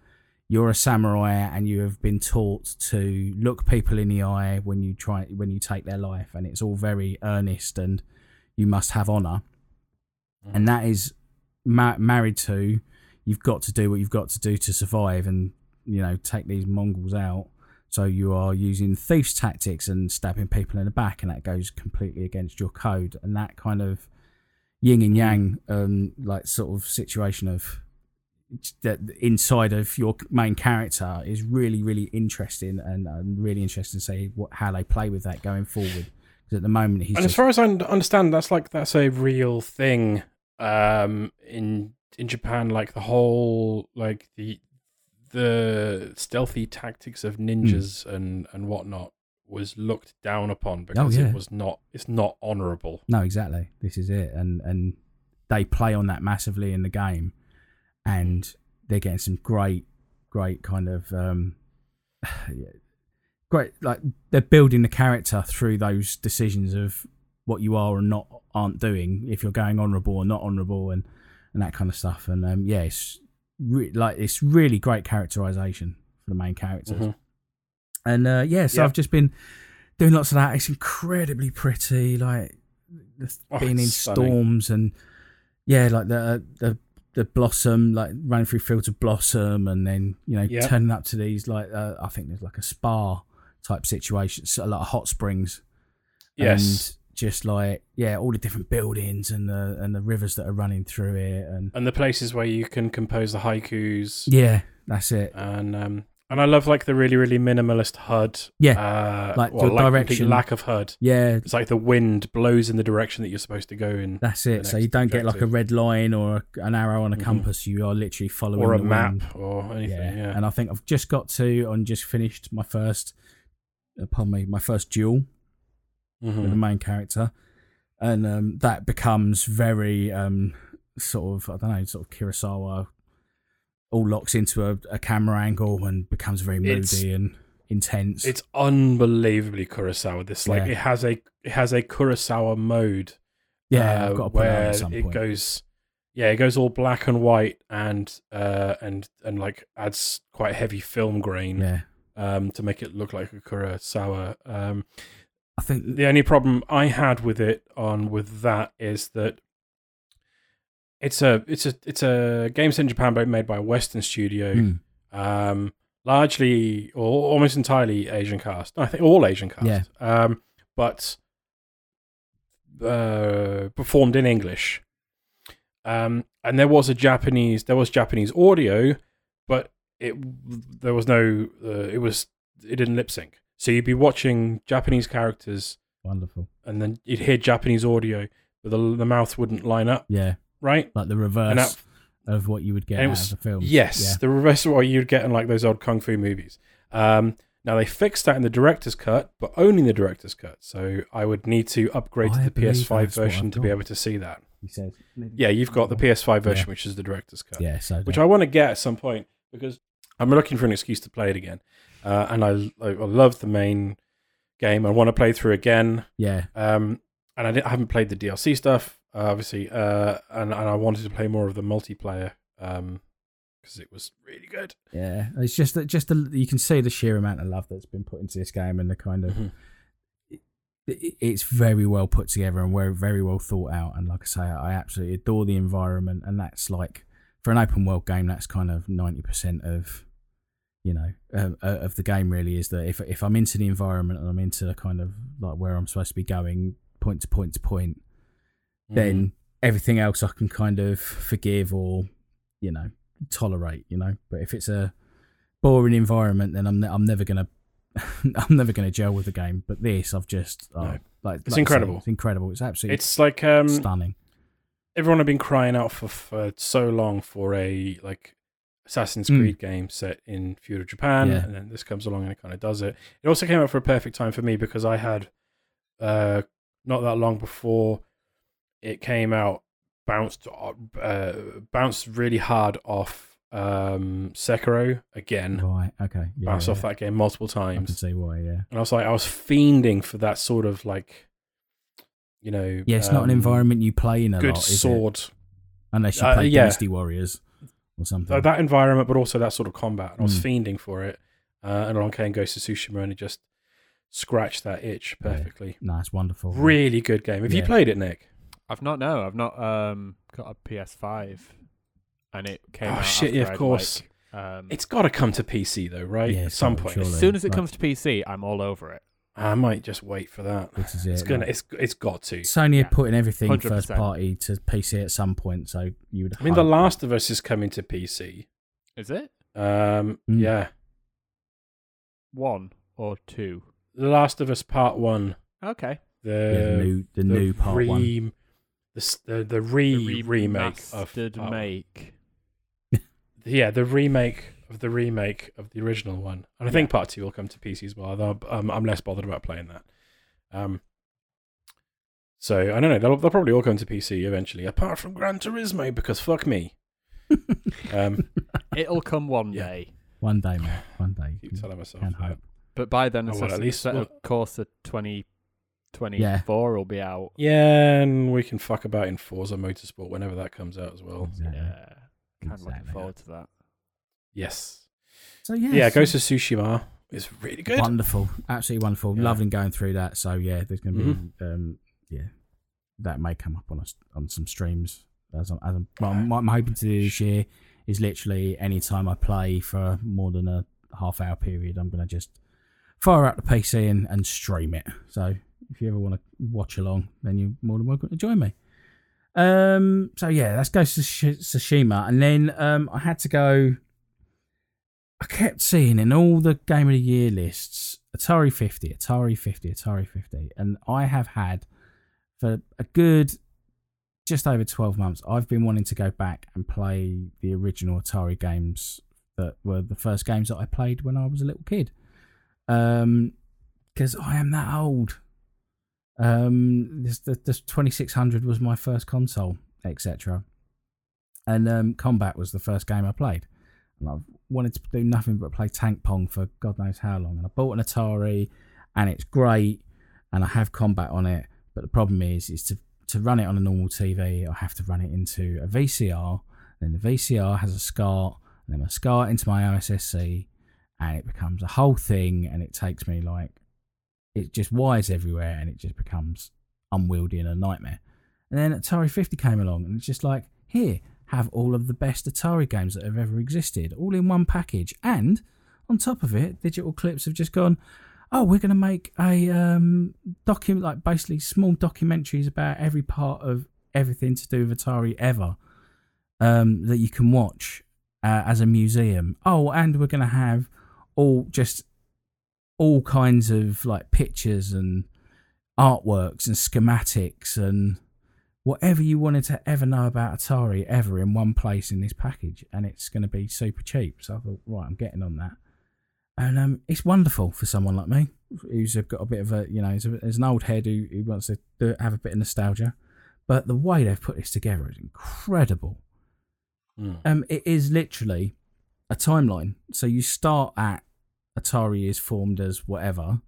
you're a samurai and you have been taught to look people in the eye when you try when you take their life, and it's all very earnest and you must have honor. Mm. And that is ma- married to you've got to do what you've got to do to survive and you know take these Mongols out. So you are using thieves tactics and stabbing people in the back, and that goes completely against your code. And that kind of yin and yang, um, like sort of situation of that inside of your main character is really really interesting and, and really interesting to see what how they play with that going forward. Because at the moment he's and just, as far as I un- understand, that's like that's a real thing um, in in Japan. Like the whole like the the stealthy tactics of ninjas and and whatnot was looked down upon because yeah. it was not it's not honourable. No, exactly. This is it, and and they play on that massively in the game, and they're getting some great, great kind of um, great like they're building the character through those decisions of what you are and not aren't doing if you're going honourable or not honourable and and that kind of stuff. And um, yeah, it's re- like it's really great characterization for the main characters. Mhm. And uh, yeah, so Yeah. I've just been doing lots of that. It's incredibly pretty, like Oh, being in stunning. storms and yeah, like the the the blossom, like running through fields of blossom, and then you know Yeah. turning up to these like uh, I think there's like a spa type situation, so a lot of hot springs, Yes. and just like yeah, all the different buildings and the and the rivers that are running through it, and and the places where you can compose the haikus yeah, that's it. and um and I love like the really really minimalist HUD. Yeah, uh, like well, the like direction. lack of HUD. Yeah, It's like the wind blows in the direction that you're supposed to go in, That's it. So you don't get like a red line or an arrow on a Mhm. compass. You are literally following or a the map wind. or anything. Yeah, And I think I've just got to and just finished my first, pardon me, my first duel with the main character, and um, that becomes very um, sort of I don't know, sort of Kurosawa. All locks into a, a camera angle and becomes very moody It's- and intense. It's unbelievably Kurosawa. This like Yeah. it has a it has a Kurosawa mode. yeah, uh, I've got to put that on where it goes. Yeah, it goes all black and white and uh and and like adds quite heavy film grain yeah, um to make it look like a Kurosawa. Um, I think the only problem I had with it on with that is that it's a it's a it's a game set in Japan but made by a Western studio, mm, um, largely or almost entirely Asian cast. I think all Asian cast, Yeah. um, but uh, performed in English. Um, and there was a Japanese there was Japanese audio, but it there was no uh, it was it didn't lip sync. So you'd be watching Japanese characters wonderful. and then you'd hear Japanese audio, but the the mouth wouldn't line up, Yeah, right? like the reverse that, of what you would get and out was- of the film. yes, Yeah. the reverse of what you'd get in like those old kung fu movies. Um, now they fixed that in the director's cut, but only in the director's cut. So I would need to upgrade to the PS5 version to be able to see that. He says. Yeah, you've got the PS5 version, Yeah. which is the director's cut, Yeah, so which I want to get at some point because I'm looking for an excuse to play it again. Uh, and I, I I love the main game. I want to play through again. yeah, Um, and I, didn't, I haven't played the DLC stuff, obviously, uh, and, and I wanted to play more of the multiplayer because it was really good. yeah. It's just that just the, you can see the sheer amount of love that's been put into this game and the kind of Mhm. it, it's very well put together and very very well thought out. And like I say, I absolutely adore the environment, and that's like for an open world game, that's kind of ninety percent of you know uh, of the game. Really, is that if if I'm into the environment and I'm into the kind of like where I'm supposed to be going, point to point to point, then everything else I can kind of forgive or you know tolerate. You know, but if it's a boring environment, then I'm ne- I'm never gonna I'm never gonna gel with the game. But this, I've just oh, No. like It's like I say, incredible. it's incredible. It's absolutely it's like um, stunning. everyone had been crying out for, for so long for a like Assassin's Mm. Creed game set in feudal Japan, Yeah. and then this comes along and it kind of does it. It also came out for a perfect time for me because I had uh, not that long before it came out bounced uh, bounced really hard off um, Sekiro again. Right. Okay. Yeah, bounced yeah. off that game multiple times. I see why. Yeah. and I was like, I was fiending for that sort of like, you know, Yeah. It's not an um, environment you play in a good lot, is it? sword. unless you Uh, play yeah. Dynasty Warriors or something. Uh, that environment, but also that sort of combat. And I was Mm. fiending for it. Uh, and along came Ghost of Tsushima, and it just scratched that itch Yeah. perfectly. no, it's wonderful. Really good game. Have you played it, Nick? I've not no, I've not um got a PS5, and it came Oh, out. shit, yeah, of I'd, course. Like, um, It's got to come to PC though, right? Yeah, At some point. surely. as soon as it Like- comes to PC, I'm all over it. I might just wait for that. This is it. It's gonna. like- It's it's got to. Sony Yeah. are putting everything 100%. first party to PC at some point, so you would. I mean, The hope- Last of Us is coming to PC. Is it Um, Mm. yeah, one or two? The Last of Us Part One. Okay. The, yeah, the new the, new part re, one. The, the the re remake of Remastered part make. yeah, the remake of the remake of the original one, and I think part two will come to PC as well. Although um, I'm less bothered about playing that. Um, so I don't know. They'll, they'll probably all come to PC eventually, apart from Gran Turismo, because fuck me. Um, It'll come one Yeah. day, One day, man. One day. keep telling myself Can that. hope. but by then, Oh, well, at least- set well- of course, of 2024 will be out. Yeah, and we can fuck about in Forza Motorsport whenever that comes out as well. Exactly. Yeah. Kind of looking forward to that. Yes. So yeah, Yeah, so- Ghost of Tsushima is really good. Wonderful, absolutely wonderful. Yeah. Loving going through that. So yeah, there's going to be Mhm. um, yeah, that may come up on us on some streams. As I'm, as I'm, well, what I'm hoping to do this year is literally any time I play for more than a half hour period, I'm going to just fire up the PC and, and stream it. So if you ever want to watch along, then you're more than welcome to join me. Um, so yeah, let's go to Sh- Tsushima, and then um, I had to go. I kept seeing in all the Game of the Year lists Atari 50, Atari 50, Atari 50. And I have had for a good just over 12 months, I've been wanting to go back and play the original Atari games that were the first games that I played when I was a little kid. Um, because I am that old. Um, this, the, the 2600 was my first console, etc. And um, Combat was the first game I played. And I've wanted to do nothing but play tank pong for God knows how long. And I bought an Atari, and it's great, and I have combat on it. But the problem is, is to to run it on a normal TV, I have to run it into a VCR. Then the VCR has a SCART, and then I SCART into my OSSC, and it becomes a whole thing. And it takes me like it just wires everywhere, and it just becomes unwieldy and a nightmare. And then Atari 50 came along, and it's just like, here, have all of the best Atari games that have ever existed, all in one package. And on top of it, Digital Eclipse have just gone, oh, we're going to make a um, document, like basically small documentaries about every part of everything to do with Atari ever um, that you can watch uh, as a museum. Oh, and we're going to have all just all kinds of like pictures and artworks and schematics and whatever you wanted to ever know about Atari ever in one place in this package, and it's going to be super cheap. So I thought, right, I'm getting on that, and um, it's wonderful for someone like me who's got a bit of a, you know, there's an old head who, who wants to do, have a bit of nostalgia, but the way they've put this together is incredible. Mm. Um, it is literally a timeline. So you start at Atari is formed as whatever,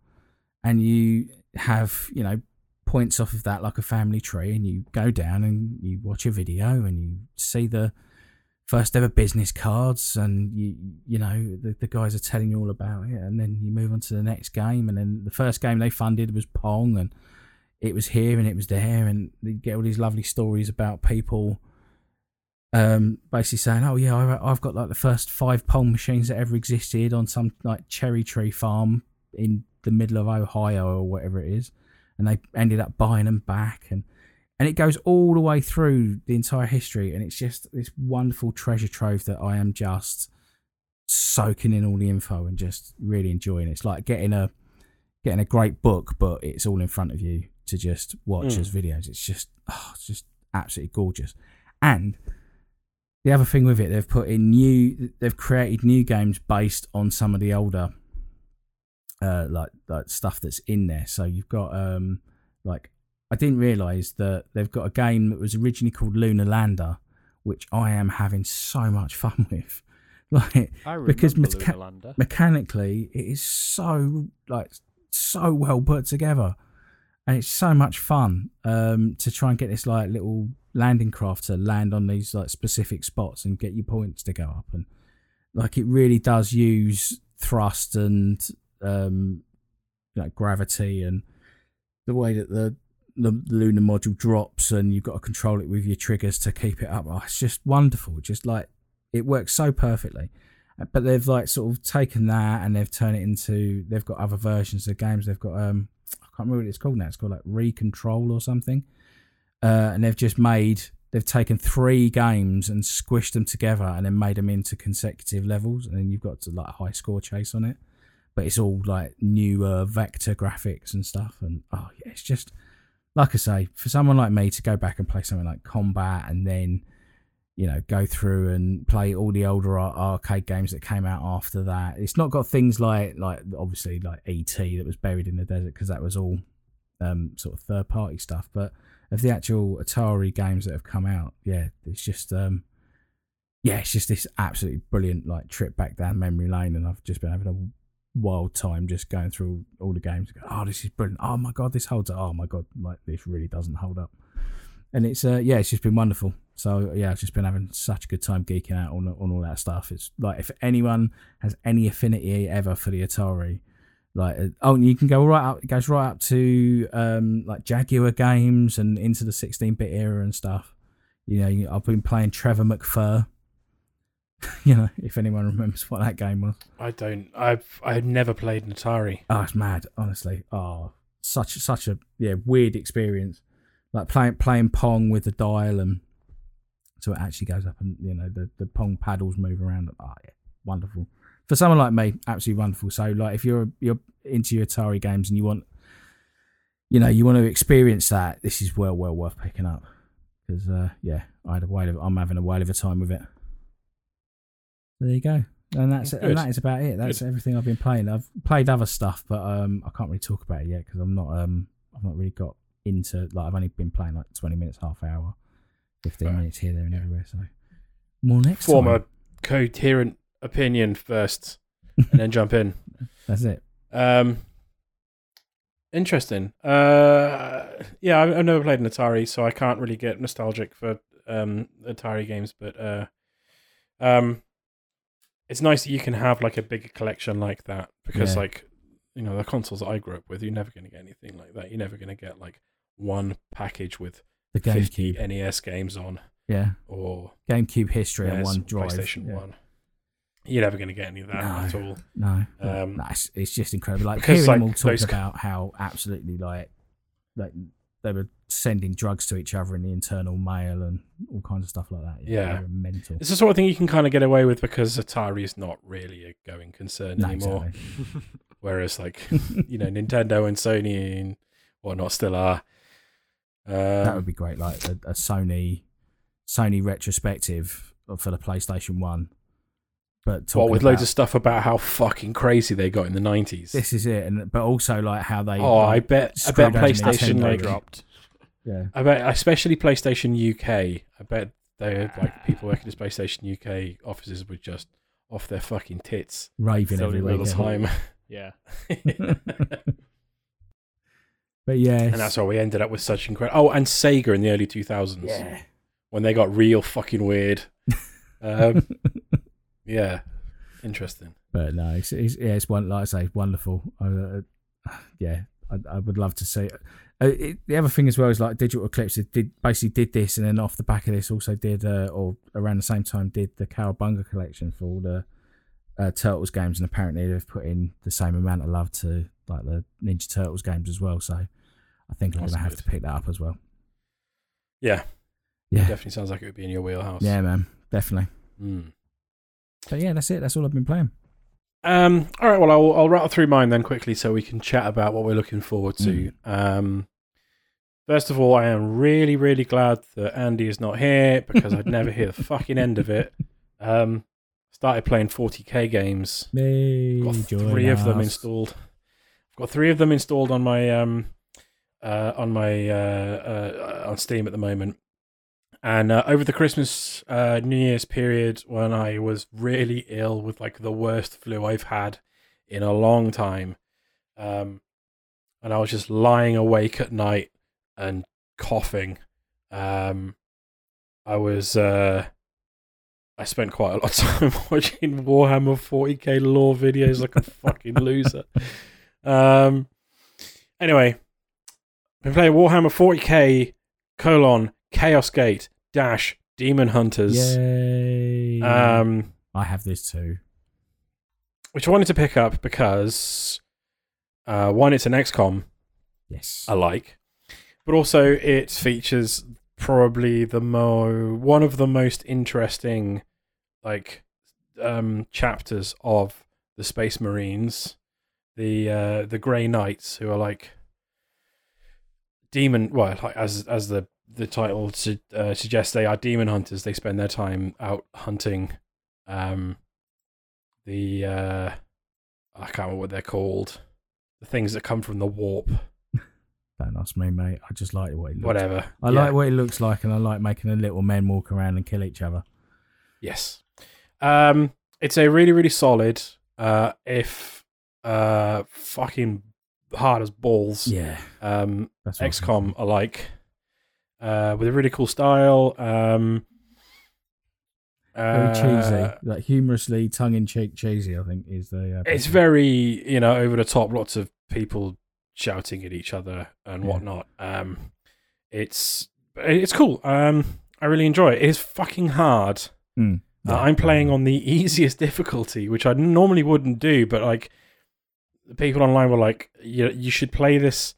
and you have you know points off of that like a family tree, and you go down and you watch a video and you see the first ever business cards, and you you know the, the guys are telling you all about it, and then you move on to the next game, and then the first game they funded was Pong, and it was here and it was there, and you get all these lovely stories about people um, basically saying, "Oh yeah, I- I've got like the first five pong machines that ever existed on some like cherry tree farm in the middle of Ohio or whatever it is," and they ended up buying them back, and and it goes all the way through the entire history, and it's just this wonderful treasure trove that I am just soaking in all the info and just really enjoying. It's like getting a getting a great book, but it's all in front of you to just watch Mm. as videos. It's just oh, it's just absolutely gorgeous, and the other thing with it, they've put in new, they've created new games based on some of the older, uh, like like stuff that's in there. So you've got um, like I didn't realize that they've got a game that was originally called Lunar Lander, which I am having so much fun with. Like Because Mecha- mechanically, it is so like so well put together, and it's so much fun um, to try and get this like little landing craft to land on these like specific spots and get your points to go up, and like it really does use thrust and um, know gravity and the way that the the lunar module drops and you've got to control it with your triggers to keep it up. Oh, it's just wonderful. Just like it works so perfectly. but they've like sort of taken that and they've turned it into. They've got other versions of games. They've got um, I can't remember what it's called now. It's called like Recontrol or something. Uh, and they've just made. They've taken three games and squished them together and then made them into consecutive levels, and then you've got to, like a high score chase on it. But it's all like newer vector graphics and stuff, and oh yeah, it's just like I say, for someone like me to go back and play something like Combat and then, you know, go through and play all the older arcade games that came out after that. It's not got things like, like obviously like ET that was buried in the desert because that was all um, sort of third party stuff. But of the actual Atari games that have come out, yeah, it's just, um, yeah, it's just this absolutely brilliant like trip back down memory lane, and I've just been having a wild time just going through all the games. Oh, this is brilliant. Oh my god, this holds up. Oh my god, like this really doesn't hold up. And it's uh, yeah, it's just been wonderful. So yeah, I've just been having such a good time geeking out on on all that stuff. It's like if anyone has any affinity ever for the Atari, like uh, oh, you can go right up. It goes right up to um like Jaguar games and into the 16-bit era and stuff. You know, I've been playing Trevor McFur. you know, if anyone remembers what that game was. I don't. I've I've never played an Atari. Oh, it's mad, honestly. Oh, such such a yeah weird experience. Like playing playing pong with the dial and so it actually goes up and you know the the pong paddles move around. Oh yeah, wonderful. For someone like me, absolutely wonderful. So like if you're you're into your Atari games and you want you know you want to experience that, this is well well worth picking up because uh, yeah, I had a whale of, I'm having a whale of a time with it. There you go. And that's Good. and that is about it. That's everything I've been playing. I've played other stuff, but um, I can't really talk about it yet because I'm not um, I've not really got into like I've only been playing like 20 minutes, half hour, 15 Right. minutes here, there, and everywhere. So more next Form time. coherent opinion first, and then jump in. That's it. Um, interesting. Uh, yeah, I've, I've never played an Atari, so I can't really get nostalgic for um Atari games. But uh, um, it's nice that you can have like a bigger collection like that because, Yeah. like, you know, the consoles I grew up with, you're never going to get anything like that. You're never going to get like one package with The 50 GameCube. NES games on Yeah, or GameCube history on one drive. PlayStation yeah. One. You're never going to get any of that No. at all. No, Um, it's, just incredible. Like hearing them all talk about how absolutely like like they were sending drugs to each other in the internal mail and all kinds of stuff like that. Yeah. were mental. It's the sort of thing you can kind of get away with because Atari is not really a going concern No, anymore. exactly. Whereas, like, you know, Nintendo and Sony and whatnot still are. Um, that would be great, like a, a Sony Sony retrospective for the PlayStation One. But what talking with loads of stuff about how fucking crazy they got in the nineties. this is it, and but also like how they. Oh, I bet, I bet PlayStation Nintendo. like, dropped. yeah, I bet, especially PlayStation UK. I bet they like people working at PlayStation UK offices were just off their fucking tits raving every will all the time. Yeah. But yeah, and that's why we ended up with such incredible. Oh, and Sega in the early two thousands. yeah. when they got real fucking weird. Um, yeah, interesting. But no, it's, it's yeah, it's one like I say, wonderful. Uh, yeah, I, I would love to see. It. Uh, it, the other thing as well is like Digital Eclipse it did basically did this, and then off the back of this also did, uh, or around the same time did the Cowabunga collection for all the uh, Turtles games, and apparently they've put in the same amount of love to like the Ninja Turtles games as well. So I think I'm gonna have good. to pick that up as well. Yeah, Yeah, definitely sounds like it would be in your wheelhouse. yeah, man, definitely. Mm. But yeah, that's it. That's all I've been playing. Um. All right. Well, I'll I'll rattle through mine then quickly so we can chat about what we're looking forward to. Um. First of all, I am really, really glad that Andy is not here because I'd never hear the fucking end of it. Um, started playing 40k games. Me, got three of them installed. I've got three of them installed on my um uh on my uh, uh on Steam at the moment. And uh, over the Christmas uh New Year's period when I was really ill with like the worst flu I've had in a long time. Um and I was just lying awake at night and coughing. Um I was uh I spent quite a lot of time watching Warhammer 40k lore videos like a fucking loser. Um. Anyway, been playing Warhammer 40k colon Chaos Gate dash Demon Hunters. Yay! Um. I have this too. which I wanted to pick up because uh, one, it's an XCOM Yes. I like, but also it features probably the mo one of the most interesting like um chapters of the Space Marines, the uh the Grey Knights who are like demon well like as as the the title su- uh, suggests they are demon hunters they spend their time out hunting um the uh I can't remember what they're called the things that come from the warp Don't ask me, mate. I just like what it looks. whatever I Yeah. like what it looks like, and I like making the little men walk around and kill each other. Yes. Um, it's a really, really solid, uh, if uh, fucking hard as balls. Yeah, Um, that's what I was XCOM alike, uh, with a really cool style. Um, Very uh, cheesy, like humorously tongue in cheek cheesy. I think is the. Uh, It's very, you know, over the top. Lots of people shouting at each other and Yeah. whatnot. Um, it's it's cool. Um, I really enjoy it. It is fucking hard. Mm, Uh, I'm playing yeah. on the easiest difficulty, which I normally wouldn't do, but like the people online were like, you you should play this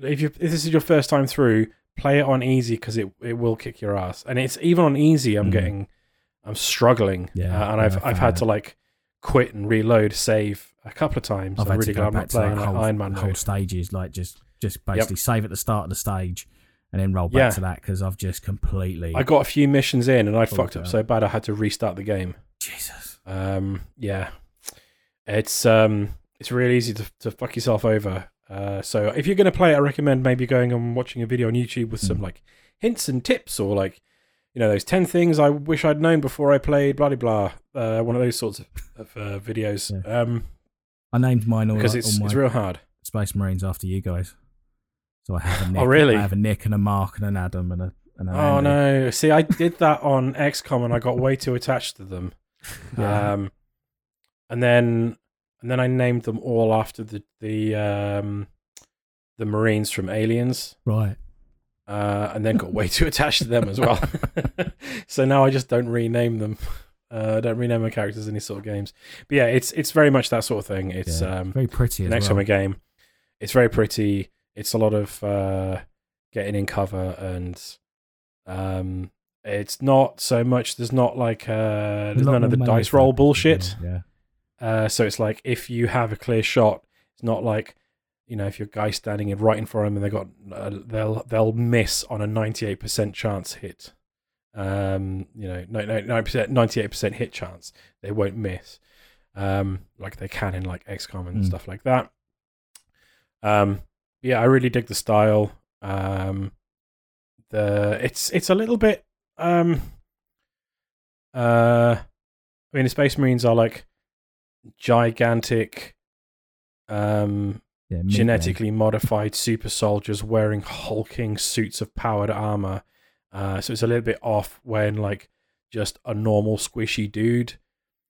if you if this is your first time through, play it on easy because it it will kick your ass. And it's even on easy, I'm Mhm. getting I'm struggling, Yeah, uh, and I've I've had to like quit and reload, save a couple of times. I've I'm had really to glad go I'm back not to playing like whole, Iron Man whole mode. stages, like just just basically save at the start of the stage, and then roll back Yeah. to that because I've just completely. I got a few missions in, and I Fucked up. so bad I had to restart the game. Jesus. Um, yeah, it's um, it's really easy to to fuck yourself over. Uh, so if you're going to play it, I recommend maybe going and watching a video on YouTube with some Mm. like hints and tips, or like you know those ten things I wish I'd known before I played. Blah blah blah. Uh, one of those sorts of, of uh, videos. Um, I named mine all, because all it's my it's real hard. Space Marines after you guys. So I have a Nick, Oh, really? I have a Nick and a Mark and an Adam and a. And an Oh Andy. no! See, I did that on XCOM, and I got way too attached to them. Yeah. Um, and then and then I named them all after the the um, the Marines from Aliens. right. uh, and then got way too attached to them as well. so now I just don't rename them. Uh, I don't rename my characters in these sort of games. But yeah, it's it's very much that sort of thing. It's Yeah. um, very pretty as next well. time a game. It's very pretty. It's a lot of uh, getting in cover and um, it's not so much. There's not like uh, there's none of the dice roll bullshit. Yeah. Uh, so it's like if you have a clear shot, it's not like you know if your guy's standing in right in front of them and they got uh, they'll they'll miss on a ninety eight percent chance hit. Um, you know, ninety percent, ninety eight percent hit chance. They won't miss, um, like they can in like XCOM and Mm. stuff like that. Um, yeah, I really dig the style. Um, the it's it's a little bit um uh I mean the Space Marines are like gigantic um Yeah. genetically modified super soldiers wearing hulking suits of powered armor. Uh, so it's a little bit off when like just a normal squishy dude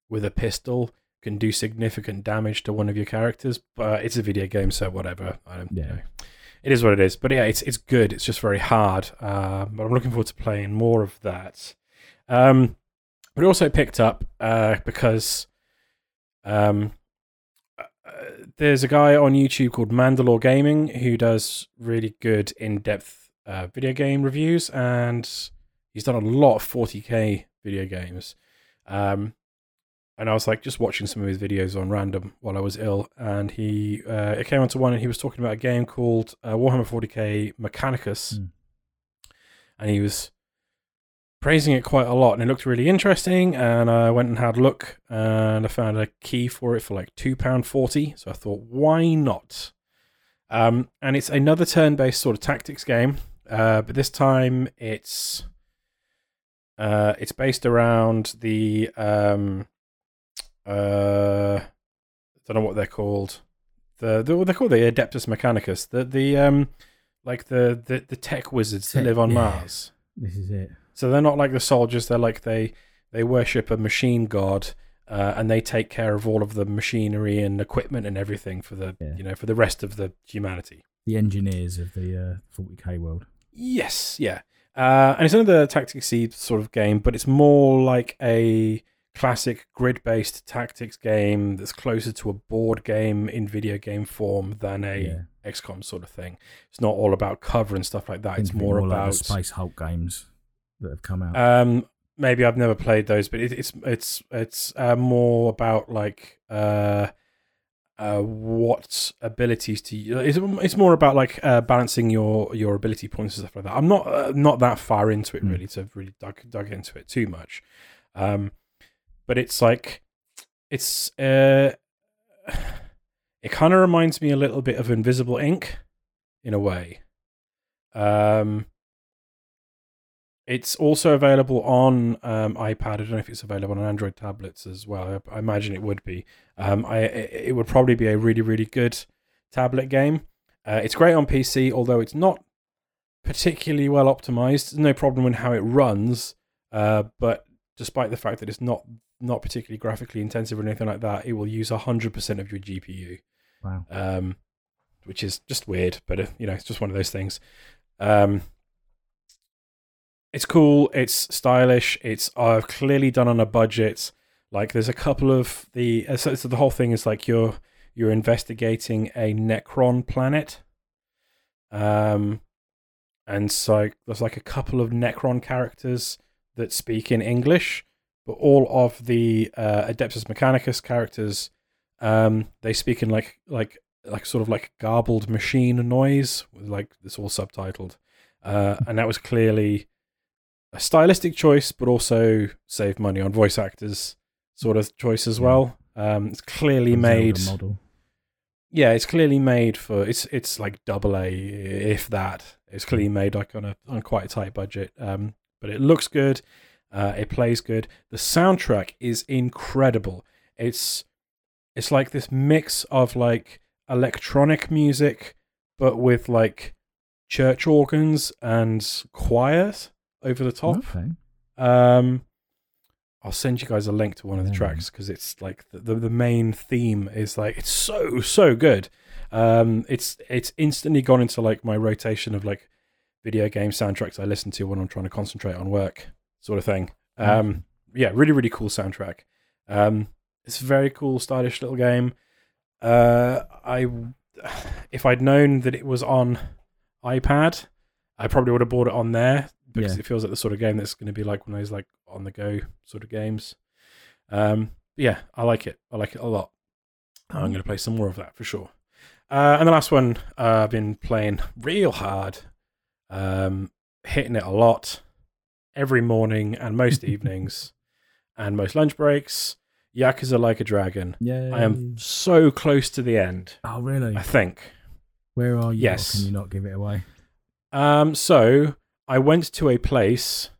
with a pistol can do significant damage to one of your characters. But it's a video game, so whatever. I don't, Yeah. know. It is what it is. But yeah, it's it's good. It's just very hard. Uh, but I'm looking forward to playing more of that. Um, but also picked up uh, because um, uh, there's a guy on YouTube called Mandalore Gaming who does really good in-depth uh, video game reviews, and he's done a lot of 40k video games. Um, and I was like just watching some of his videos on random while I was ill, and he uh, it came onto one, and he was talking about a game called uh, Warhammer 40k Mechanicus, Hmm. and he was praising it quite a lot, and it looked really interesting. And I went and had a look, and I found a key for it for like two pound forty. So I thought, why not? Um, and it's another turn-based sort of tactics game, uh, but this time it's uh, it's based around the um, uh, I don't know what they're called. The, the what they're called the Adeptus Mechanicus. The the um like the the, the tech wizards that live on yeah. Mars. This is it. So they're not like the soldiers. They're like they they worship a machine god, uh, and they take care of all of the machinery and equipment and everything for the Yeah. you know for the rest of the humanity. The engineers of the uh, 40k world. Yes, yeah. Uh, and it's another tacticsy sort of game, but it's more like a classic grid-based tactics game that's closer to a board game in video game form than a yeah. XCOM sort of thing. It's not all about cover and stuff like that. It's Think of it more, like about the Space Hulk games that have come out. um, maybe I've never played those, but it, it's it's it's uh, more about like uh, uh, what abilities to use. It's, it's more about like uh, balancing your your ability points and stuff like that. I'm not uh, not that far into it Hmm. really to have really dug dug into it too much, um, but it's like it's uh, it kind of reminds me a little bit of Invisible Inc in a way. Um, it's also available on um, iPad. I don't know if it's available on Android tablets as well. I, I imagine it would be. Um, I it would probably be a really really good tablet game. Uh, it's great on PC, although it's not particularly well optimized. There's no problem in how it runs, uh, but despite the fact that it's not not particularly graphically intensive or anything like that, it will use hundred percent of your GPU wow. um, which is just weird, but uh, you know, it's just one of those things. Um, it's cool. It's stylish. It's uh, clearly done on a budget. Like, there's a couple of the uh, so, so the whole thing is like you're you're investigating a Necron planet, um, and so there's like a couple of Necron characters that speak in English, but all of the uh, Adeptus Mechanicus characters um, they speak in like like like sort of like garbled machine noise, like it's all subtitled, uh, and that was clearly a stylistic choice, but also save money on voice actors sort of choice as Yeah. well. Um, it's clearly made, model. yeah, it's clearly made for it's it's like double A if that. It's clearly made like on a on quite a tight budget, um, but it looks good. Uh, it plays good. The soundtrack is incredible. It's it's like this mix of like electronic music, but with like church organs and choirs over the top. Okay. Um, I'll send you guys a link to one of the tracks because it's like the, the the main theme is like it's so so good. Um, it's it's instantly gone into like my rotation of like video game soundtracks I listen to when I'm trying to concentrate on work, sort of thing. Um, yeah, really really cool soundtrack. Um, it's a very cool, stylish little game. Uh, I if I'd known that it was on iPad, I probably would have bought it on there because Yeah. it feels like the sort of game that's going to be like one of those like on the go sort of games. Um, yeah, I like it. I like it a lot. I'm going to play some more of that for sure. Uh, and the last one, uh, I've been playing real hard, um, hitting it a lot every morning and most evenings and most lunch breaks. Yakuza Like a Dragon. Yeah. I am so close to the end, Oh, really? I think. Where are you? Yes. Can you not give it away? Um, so I went to a place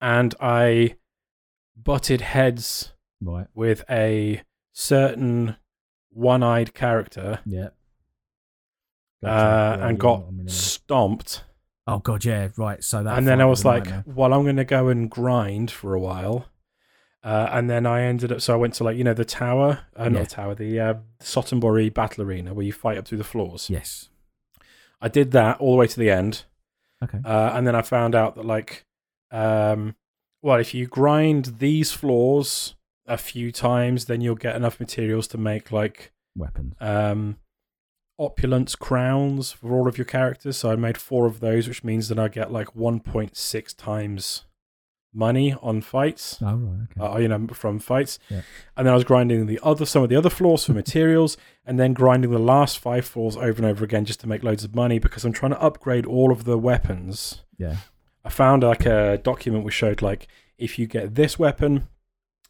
and I butted heads Right. with a certain one-eyed character Yeah. uh, Yeah, and got know what I mean. stomped. Oh god, yeah, right. So that. and then I was like, well, I'm going to go and grind for a while. Uh, and then I ended up, so I went to like, you know, the tower, uh, not the tower, the uh, Sotenbori battle arena where you fight up through the floors. yes. I did that all the way to the end. Okay. Uh, and then I found out that like, um, well, if you grind these floors a few times, then you'll get enough materials to make like Weapons. um, opulence crowns for all of your characters. So I made four of those, which means that I get like 1.6 times money on fights. Oh right. Okay. Uh, you know, from fights, Yeah. and then I was grinding the other some of the other floors for materials, and then grinding the last five floors over and over again just to make loads of money because I'm trying to upgrade all of the weapons yeah. I found like a document which showed like if you get this weapon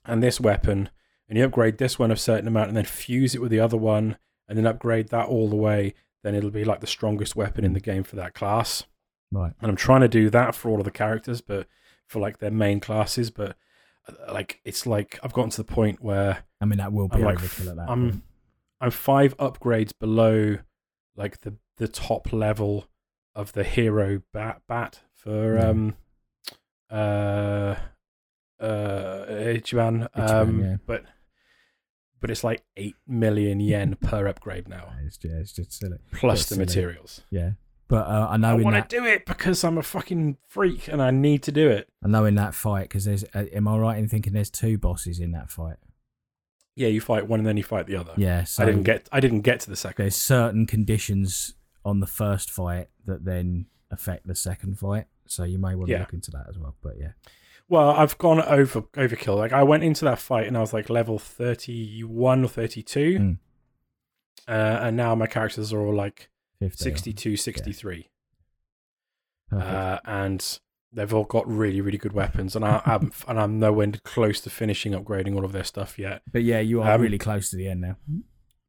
and this weapon and you upgrade this one a certain amount and then fuse it with the other one and then upgrade that all the way, then it'll be like the strongest weapon in the game for that class. Right. And I'm trying to do that for all of the characters, but for like their main classes. But uh, like it's like I've gotten to the point where I mean, that will be I'm like overkill at that. I'm point. I'm five upgrades below like the the top level of the hero bat bat for Yeah. um uh uh Ichiban. Ichiban, Um yeah. but but it's like eight million yen per upgrade now. It's just, it's just silly. Plus Bit the silly. materials. Yeah. But uh, I know I want to do it because I'm a fucking freak and I need to do it. I know in that fight because there's. Uh, am I right in thinking there's two bosses in that fight? Yeah, you fight one and then you fight the other. Yeah. So I didn't get I didn't get to the second. There's certain conditions on the first fight that then affect the second fight. So you may want to Yeah. look into that as well. But yeah. Well, I've gone over overkill. Like I went into that fight and I was like level thirty one or thirty two, Mm. uh, and now my characters are all like 50 or- 62, 63. Perfect. uh, and they've all got really really good weapons, and I, I'm and I'm nowhere close to finishing upgrading all of their stuff yet. but yeah, you are um, really close to the end now.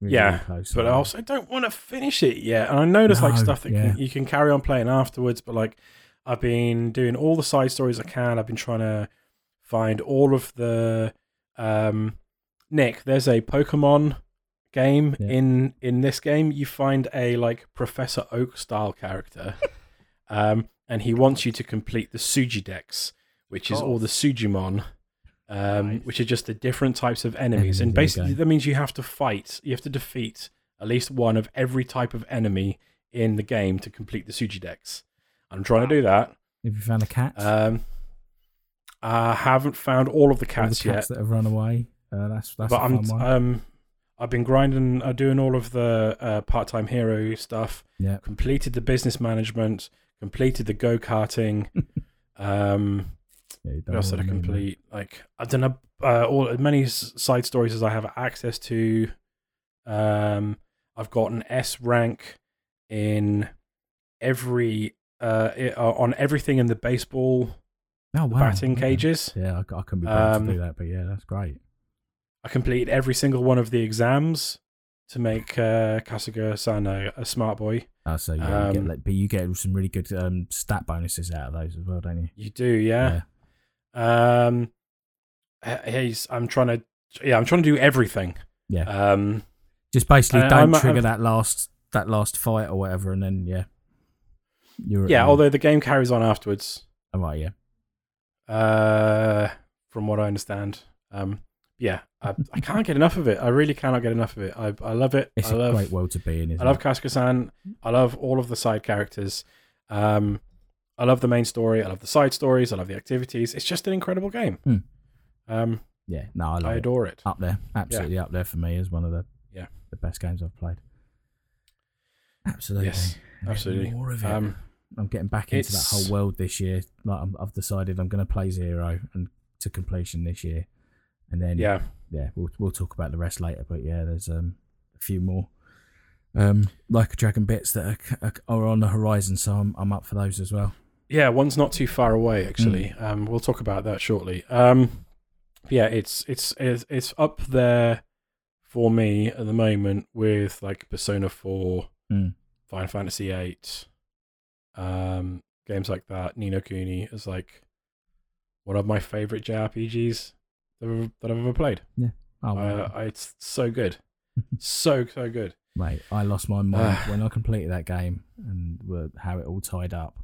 Really, Yeah, really. But I also don't want to finish it yet, and I know there's like stuff that yeah. can, you can carry on playing afterwards. But like, I've been doing all the side stories I can. I've been trying to find all of the um, Nick. There's a Pokemon game Yeah. in in this game. You find a like Professor Oak style character, um, and he wants you to complete the Suji Dex, which is all the Sujimon. Um, which are just the different types of enemies, Enemies and basically that means you have to fight. You have to defeat at least one of every type of enemy in the game to complete the Suji Dex. I'm trying to do that. Have you found a cat? Um, I haven't found all of the All cats, the cats yet, that have run away. Uh, that's that's but I'm um, I've been grinding, uh, doing all of the uh, part-time hero stuff. yeah. Completed the business management. Completed the go karting. um, yeah what else did I the main ones. complete? Like I don't know, uh, all as many side stories as I have access to. Um, I've got an S rank in every uh, uh on everything in the baseball Oh, wow. batting okay. cages. Yeah, I, I couldn't be Um, to do that, but yeah, that's great. I completed every single one of the exams to make uh, Kasuga-san a, a smart boy. Oh, so yeah, you get, um, but you get some really good um, stat bonuses out of those as well, don't you? You do, yeah. Um, he's. I'm trying to. Yeah, I'm trying to do everything. Yeah. Um, Just basically don't I'm- trigger I'm- that last that last fight or whatever, and then yeah, you're yeah. um, Although the game carries on afterwards. oh, right, yeah, Uh, from what I understand. Um, yeah. I, I can't get enough of it. I really cannot get enough of it. I I love it. it's I a love. great world to be in. Isn't I love it? Kasuga-san. I love all of the side characters. Um, I love the main story. I love the side stories. I love the activities. It's just an incredible game. Hmm. Um, Yeah, no, I love I it. adore it. Up there, absolutely up there for me as one of the Yeah. the best games I've played. Absolutely, Yes, absolutely. More of it. Um, I'm getting back into that whole world this year. Like I'm, I've decided I'm going to play Zero and to completion this year, and then yeah. yeah, we'll we'll talk about the rest later. But yeah, there's um a few more um like a dragon bits that are, are on the horizon, so I'm I'm up for those as well. Yeah, one's not too far away actually. Hmm. Um, we'll talk about that shortly. Um, yeah, it's it's it's it's up there for me at the moment with like Persona Four, Mm. Final Fantasy Eight, um, games like that. Ni no Kuni is like one of my favorite JRPGs that I've, that I've ever played. Oh, Uh, I- it's so good, so so good. mate, I lost my mind Ah. when I completed that game and how it all tied up.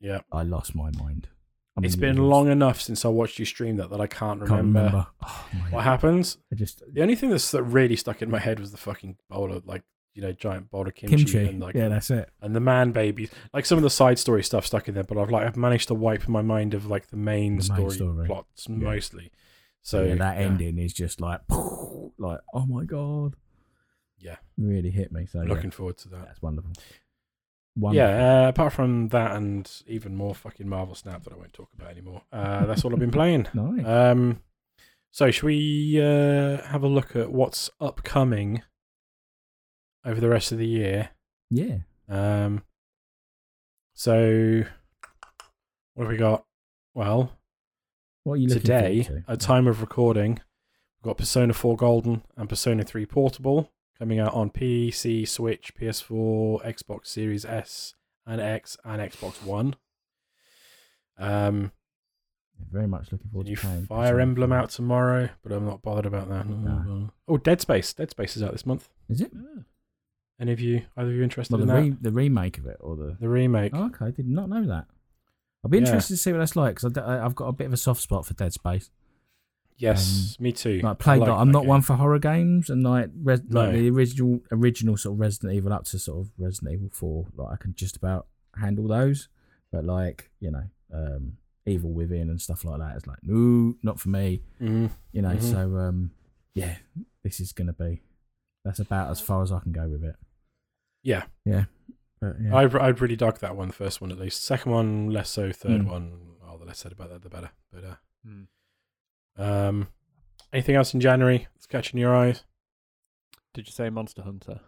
Yeah, I lost my mind. I mean, it's it been long enough since I watched you stream that that I can't remember, Can't remember. Oh, what happens. I just The only thing that's that really stuck in my head was the fucking bowl of like you know giant bowl of kimchi, kimchi. and like yeah, that's it. and the man babies. Like some of the side story stuff stuck in there, but I've like I've managed to wipe my mind of like the main, The main story, story. plots mostly. So yeah, that yeah. ending is just like, like oh my god, Yeah. really hit me. So I'm yeah, looking forward to that. that's wonderful. Wonderful. Yeah, uh, apart from that and even more fucking Marvel Snap that I won't talk about anymore. Uh, that's all I've been playing. nice. Um, so should we uh, have a look at what's upcoming over the rest of the year? yeah. Um, so what have we got? Well, What are you looking today, forward to? at time of recording, we've got Persona 4 Golden and Persona 3 Portable coming out on PC, Switch, PS4, Xbox Series S and X, and Xbox One. Um, Very much looking forward new to playing Fire Persona Emblem out tomorrow, but I'm not bothered about that. No. Oh, Dead Space. Dead Space is out this month. Is it? Any of you, either of you interested Well, in the, that? re- the remake of it or the the remake. Oh, okay, I did not know that. I'll be Yeah. interested to see what that's like because I've got a bit of a soft spot for Dead Space. Yes, me too. Like played, I like, I'm not game. one for horror games, and like res- like the original original sort of Resident Evil up to sort of Resident Evil Four. Like I can just about handle those, but like you know, um, Evil Within and stuff like that is like no, not for me. Mhm. You know, Mhm. so um, yeah, this is gonna be that's about as far as I can go with it. Yeah, yeah, But yeah, I I really dug that one, the first one at least. Second one less so. Third Mm. one, oh, the less said about that, the better. But uh, Hmm. um, anything else in January that's catching your eyes? Did you say Monster Hunter?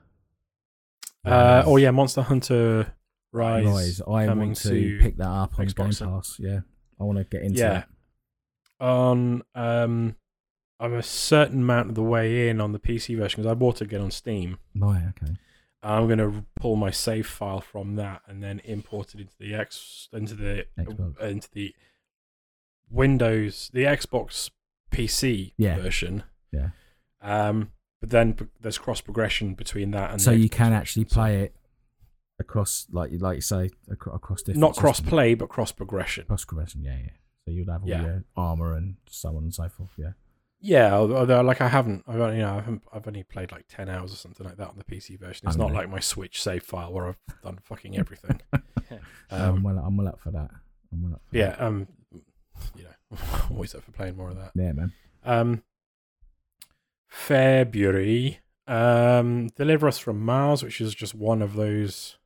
Uh, oh yeah, Monster Hunter Rise. Rise. I want to, to pick that up on Xbox Game Pass. Yeah, I want to get into Yeah. On um, I'm a certain amount of the way in on the PC version because I bought it again on Steam. that. Right, okay. I'm gonna pull my save file from that and then import it into the X into the Xbox. uh, into the Windows the Xbox PC Yeah. version. Yeah. Um, but then there's cross progression between that and so you Xbox can actually play it across, like you like you say, across, across different. not cross systems. play but cross progression. Cross progression, yeah, yeah. So you'd have all Yeah. your armor and so on and so forth. Yeah. Yeah, although like I haven't, I've only, you know, I haven't, I've only played like ten hours or something like that on the PC version. It's Oh, not like my Switch save file where I've done fucking everything. I'm um, well, I'm well up for that. I'm well up. For yeah, that. um, you know, always up for playing more of that. yeah, man. Um, February, um, Deliver Us from Mars, which is just one of those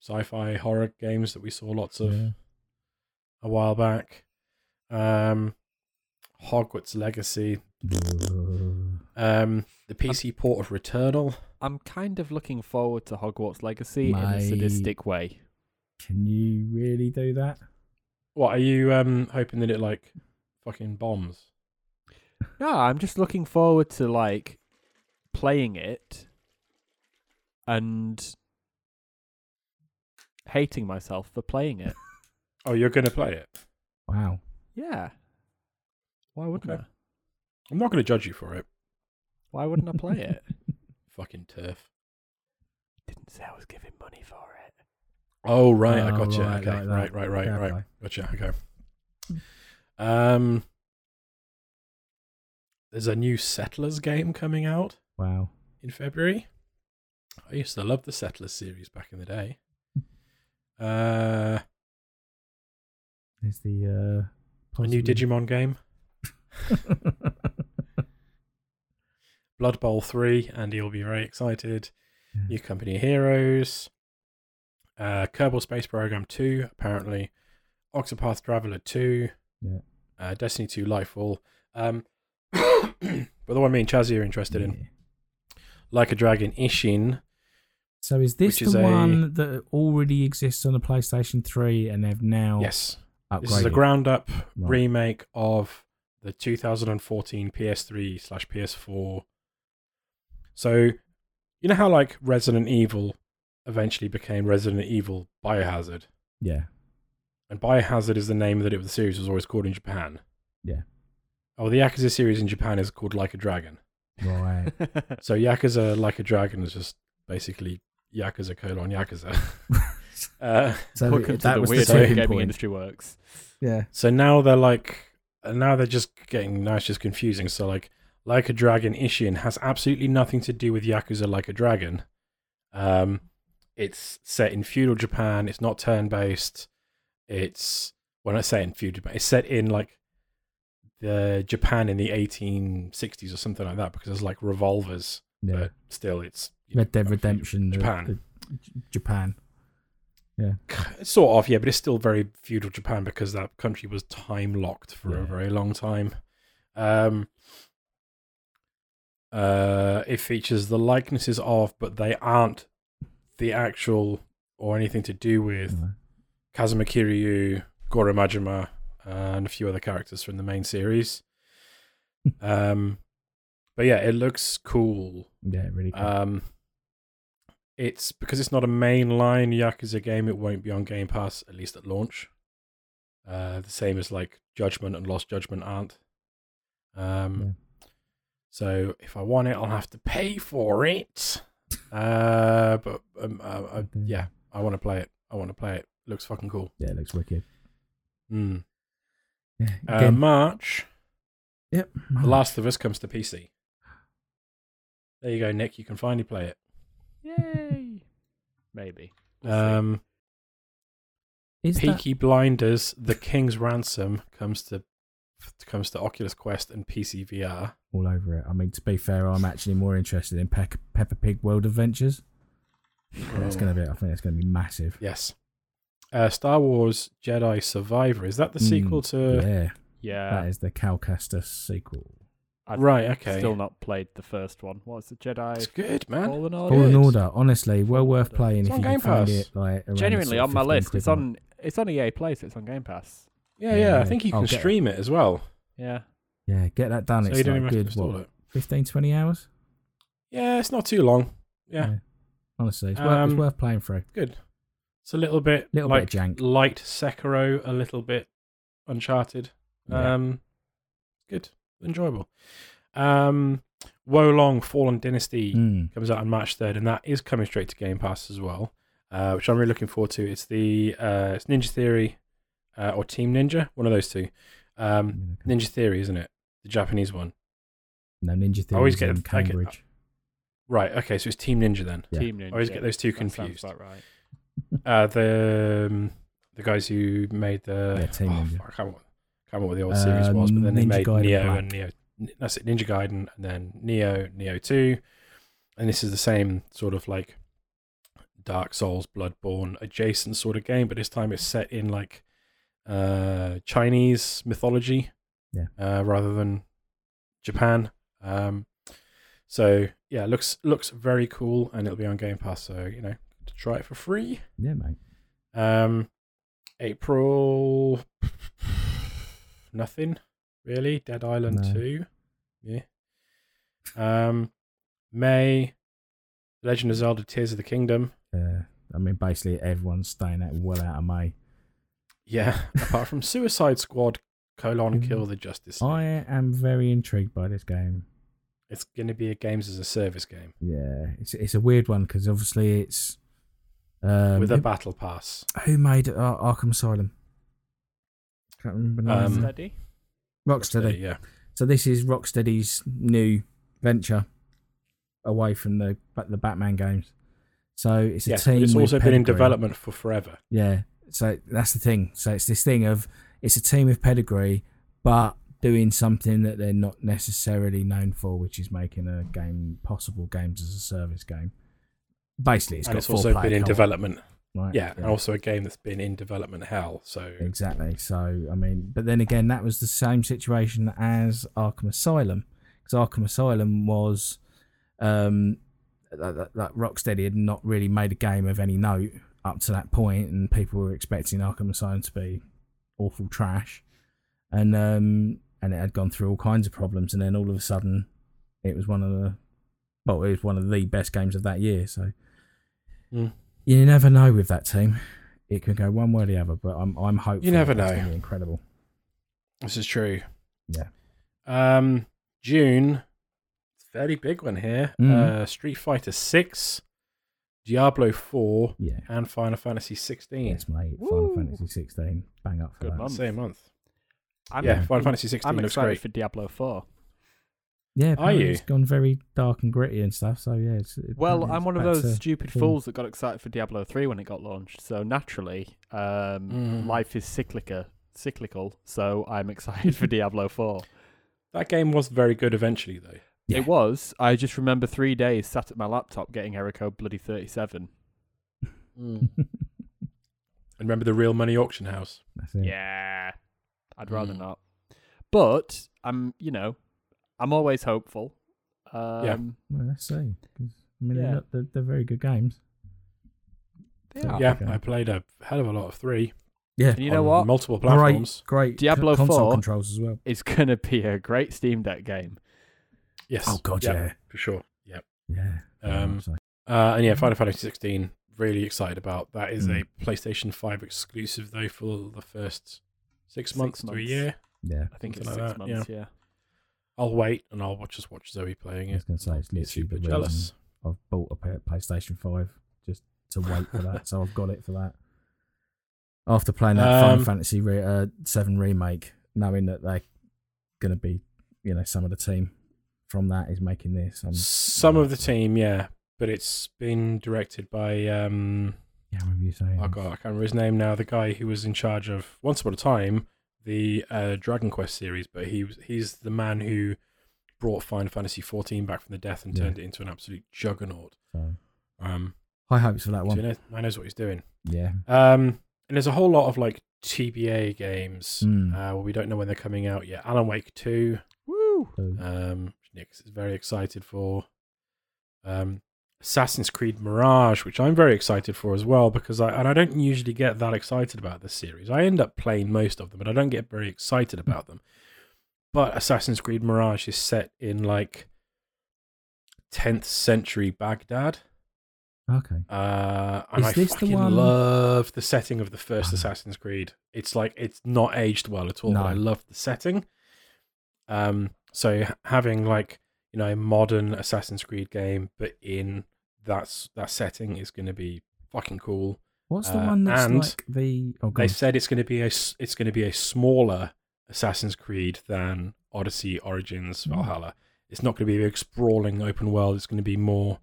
sci-fi horror games that we saw lots of Yeah. a while back. Um, Hogwarts Legacy, um, the PC port of Returnal. I'm kind of looking forward to Hogwarts Legacy in a sadistic way. Can you really do that? What are you um hoping that it like fucking bombs? No, I'm just looking forward to like playing it and hating myself for playing it. Oh, you're gonna play it. Wow. yeah. Why wouldn't Okay. I? I'm not gonna judge you for it. Why wouldn't I play it? Fucking turf. Didn't say I was giving money for it. Oh right, I got gotcha. right, okay, right, right, right, right. play. Gotcha. Okay. Um, there's a new Settlers game coming out Wow. in February. I used to love the Settlers series back in the day. Uh, There's the uh, a new Digimon game, Blood Bowl three. Andy will be very excited. Yeah. New Company of Heroes, uh, Kerbal Space Program 2, apparently, Octopath Traveler 2, Yeah. uh, Destiny 2 Lightfall. Um, but the one me and Chazzy are interested in, Like a Dragon Ishin. So is this Which is the a- one that already exists on the PlayStation 3 and they've now Yes, upgraded? this is a ground up Right. remake of the 2014 PS3 slash PS4. So, you know how like Resident Evil eventually became Resident Evil Biohazard? Yeah. And Biohazard is the name that it, the series was always called in Japan. Yeah. Oh, the Yakuza series in Japan is called Like a Dragon. Right. So Yakuza Like a Dragon is just basically Yakuza colon Yakuza. uh, so Welcome to that the was weird the way the gaming point. industry works. Yeah. so now they're like, and now they're just getting, now it's just confusing. So like, Like a Dragon Ishin has absolutely nothing to do with Yakuza Like a Dragon. Um, it's set in feudal Japan. It's not turn based. It's when I say in feudal Japan, it's set in like the Japan in the 1860s or something like that because there's like revolvers, Yeah. but still it's you know, Red Dead Redemption. Japan. the J- Japan. Sort of yeah but it's still very feudal japan because that country was time locked for a very long time. Um uh it features the likenesses of but they aren't the actual or anything to do with No. kazuma kiryu goro majima and a few other characters from the main series. Um but yeah it looks cool. Yeah, really cool. um, it's because it's not a mainline Yakuza game. It won't be on Game Pass at least at launch. Uh, the same as like Judgment and Lost Judgment aren't. Um, so if I want it, I'll have to pay for it. Uh, but um, uh, uh, yeah, I want to play it. I want to play it. Looks fucking cool. yeah, it looks wicked. Mm. Yeah. Uh, March. Yep. The Last of Us comes to PC. There you go, Nick. You can finally play it. Yay! Maybe. We'll. Um, Is that, Peaky Blinders: The King's Ransom comes to comes to Oculus Quest and PC VR. all over it? I mean, to be fair, I'm actually more interested in Pe- Peppa Pig World Adventures. That's going to be. I think that's going to be massive. Yes. Uh, Star Wars Jedi Survivor. Is that the Mm, sequel to? yeah, yeah. that is the Cal Kestis sequel. I've Right. Okay. Still not played the first one. What was the Jedi It's good, man. Fallen Order? Fallen Order, honestly, well worth playing It's if on you Game can find Pass. it. Like Genuinely on my list. quid It's mark. on. It's on EA Play, so it's on Game Pass. Yeah, Yeah, yeah. I think you can get it. stream it as well. Yeah. Yeah, get that done. so it's you don't like even have to good. install What, it. 15, 20 hours? Yeah, it's not too long. Yeah, Honestly, it's, worth, it's Um, worth playing through. good. It's a little bit Little like bit jank. light Sekiro, a little bit Uncharted. Yeah. Um, good, enjoyable. Um, Wo Long Fallen Dynasty Mm. comes out on March third, and that is coming straight to Game Pass as well, uh, which I'm really looking forward to. It's the uh, it's Ninja Theory uh, or Team Ninja, one of those two. Um, Ninja Theory, isn't it? The Japanese one. No, Ninja Theory always get in it- I get- Cambridge. Right. Okay. So it's Team Ninja then. Yeah. Team Ninja. I always get those two That sounds confused. about right. Uh, the um, the guys who made the Yeah, Team oh, Ninja. fuck, I can't, remember- what the old series was, but then they Ninja made Gaiden Nioh Black. and Nioh. That's it, Ninja Gaiden, and then Nioh, Nioh Two, and this is the same sort of like Dark Souls, Bloodborne adjacent sort of game, but this time it's set in like uh, Chinese mythology, Yeah. uh, rather than Japan. Um, so yeah, looks looks very cool, and it'll be on Game Pass. So you know, to try it for free. Yeah, mate. Um, April, nothing really. Dead Island No. two, yeah. Um, May, Legend of Zelda: Tears of the Kingdom. Uh, I mean, basically, everyone's staying out well out of May. Yeah, apart from Suicide Squad: colon Mhm. Kill the Justice. League. I am very intrigued by this game. It's going to be a games as a service game Yeah, it's it's a weird one because obviously it's um, with a who, battle pass. who made uh, Arkham Asylum? Can't remember. the Um, name. Steady. Rocksteady. yeah. So this is Rocksteady's new venture away from the the Batman games. So it's a Yes, team. it's with also been in development for forever. Yeah. So that's the thing. So it's this thing of it's a team with pedigree, but doing something that they're not necessarily known for, which is making a game possible games as a service game. Basically, it's and got it's four also been in co-op, development. Right? Yeah, and also a game that's been in development hell. So Exactly. So, I mean, but then again, that was the same situation as Arkham Asylum, because Arkham Asylum was, um, that, that, that Rocksteady had not really made a game of any note up to that point, and people were expecting Arkham Asylum to be awful trash, and um, and it had gone through all kinds of problems, and then all of a sudden, it was one of the, well, it was one of the best games of that year. So, Mm. You never know with that team it can go one way or the other, but I'm I'm hopeful. You never know. be incredible. This is true. Yeah. Um, June, fairly big one here. Mm. Uh, Street Fighter Six, Diablo Four, Yeah. and Final Fantasy Sixteen. Yes, mate. Final Fantasy 16. Bang up for Good that. month. Same month. I'm, yeah, Final Fantasy Sixteen I'm looks excited great. for Diablo 4. Yeah, Are you? It's gone very dark and gritty and stuff. So yeah. It's, Well, apparently I'm one of those stupid form. fools that got excited for Diablo 3 when it got launched. So naturally, um, Mm. life is cyclical, cyclical. So I'm excited for Diablo 4. That game was very good eventually, though. Yeah. It was. I just remember three days sat at my laptop getting error code bloody 37. And remember the real money auction house? Yeah, I'd rather Mm. not. But I'm, you know, I'm always hopeful. Um, Well, let's see. 'cause, I mean, Yeah. they're, not, they're, they're very good games. they are. yeah, okay. I played a hell of a lot of three. Yeah. And you know on what? Multiple platforms. Great, great Diablo co- console 4 controls as well. It's gonna be a great Steam Deck game. Yes. Oh god, yeah, for sure. Yeah. yeah. Um. Uh, and yeah, Final Fantasy 16. Really excited about that. Is Mm. a PlayStation 5 exclusive though for the first six Six months to a year. yeah. I think Something it's like six that, months. Yeah. I'll wait and I'll watch just watch Zoe playing I was going to say it's literally super jealous. I've bought a PlayStation Five just to wait for that, so I've got it for that. After playing that Final Um, Fantasy re- uh, Seven remake, knowing that they're going to be you know some of the team from that is making this. I'm, Some of the team, yeah, but it's been directed by um, yeah, I remember you saying. oh god, I can't remember his name now. The guy who was in charge of Once Upon a Time, the uh, Dragon Quest series, but he was he's the man who brought Final Fantasy XIV back from the death and Yeah. turned it into an absolute juggernaut. So, Um, high hopes for that so one. he knows, he knows what he's doing. Yeah. Um, and there's a whole lot of like TBA games. Mm. Uh, well, we don't know when they're coming out yet. Alan Wake Two. Woo! So, Um, Nick is very excited for. Um, Assassin's Creed Mirage, which I'm very excited for as well, because I and I don't usually get that excited about this series. I end up playing most of them, but I don't get very excited about them. But Assassin's Creed Mirage is set in like 10th century Baghdad. okay. Uh, and Is I this the fucking one- love the setting of the first Ah. Assassin's Creed. It's like it's not aged well at all, but I love the setting. Um, so having like you know a modern Assassin's Creed game, but in that's that setting is going to be fucking cool. What's the uh, one that's and like the? Oh, They said it's going to be a s- it's going to be a smaller Assassin's Creed than Odyssey, Origins, Hmm. Valhalla. It's not going to be a big sprawling open world. It's going to be more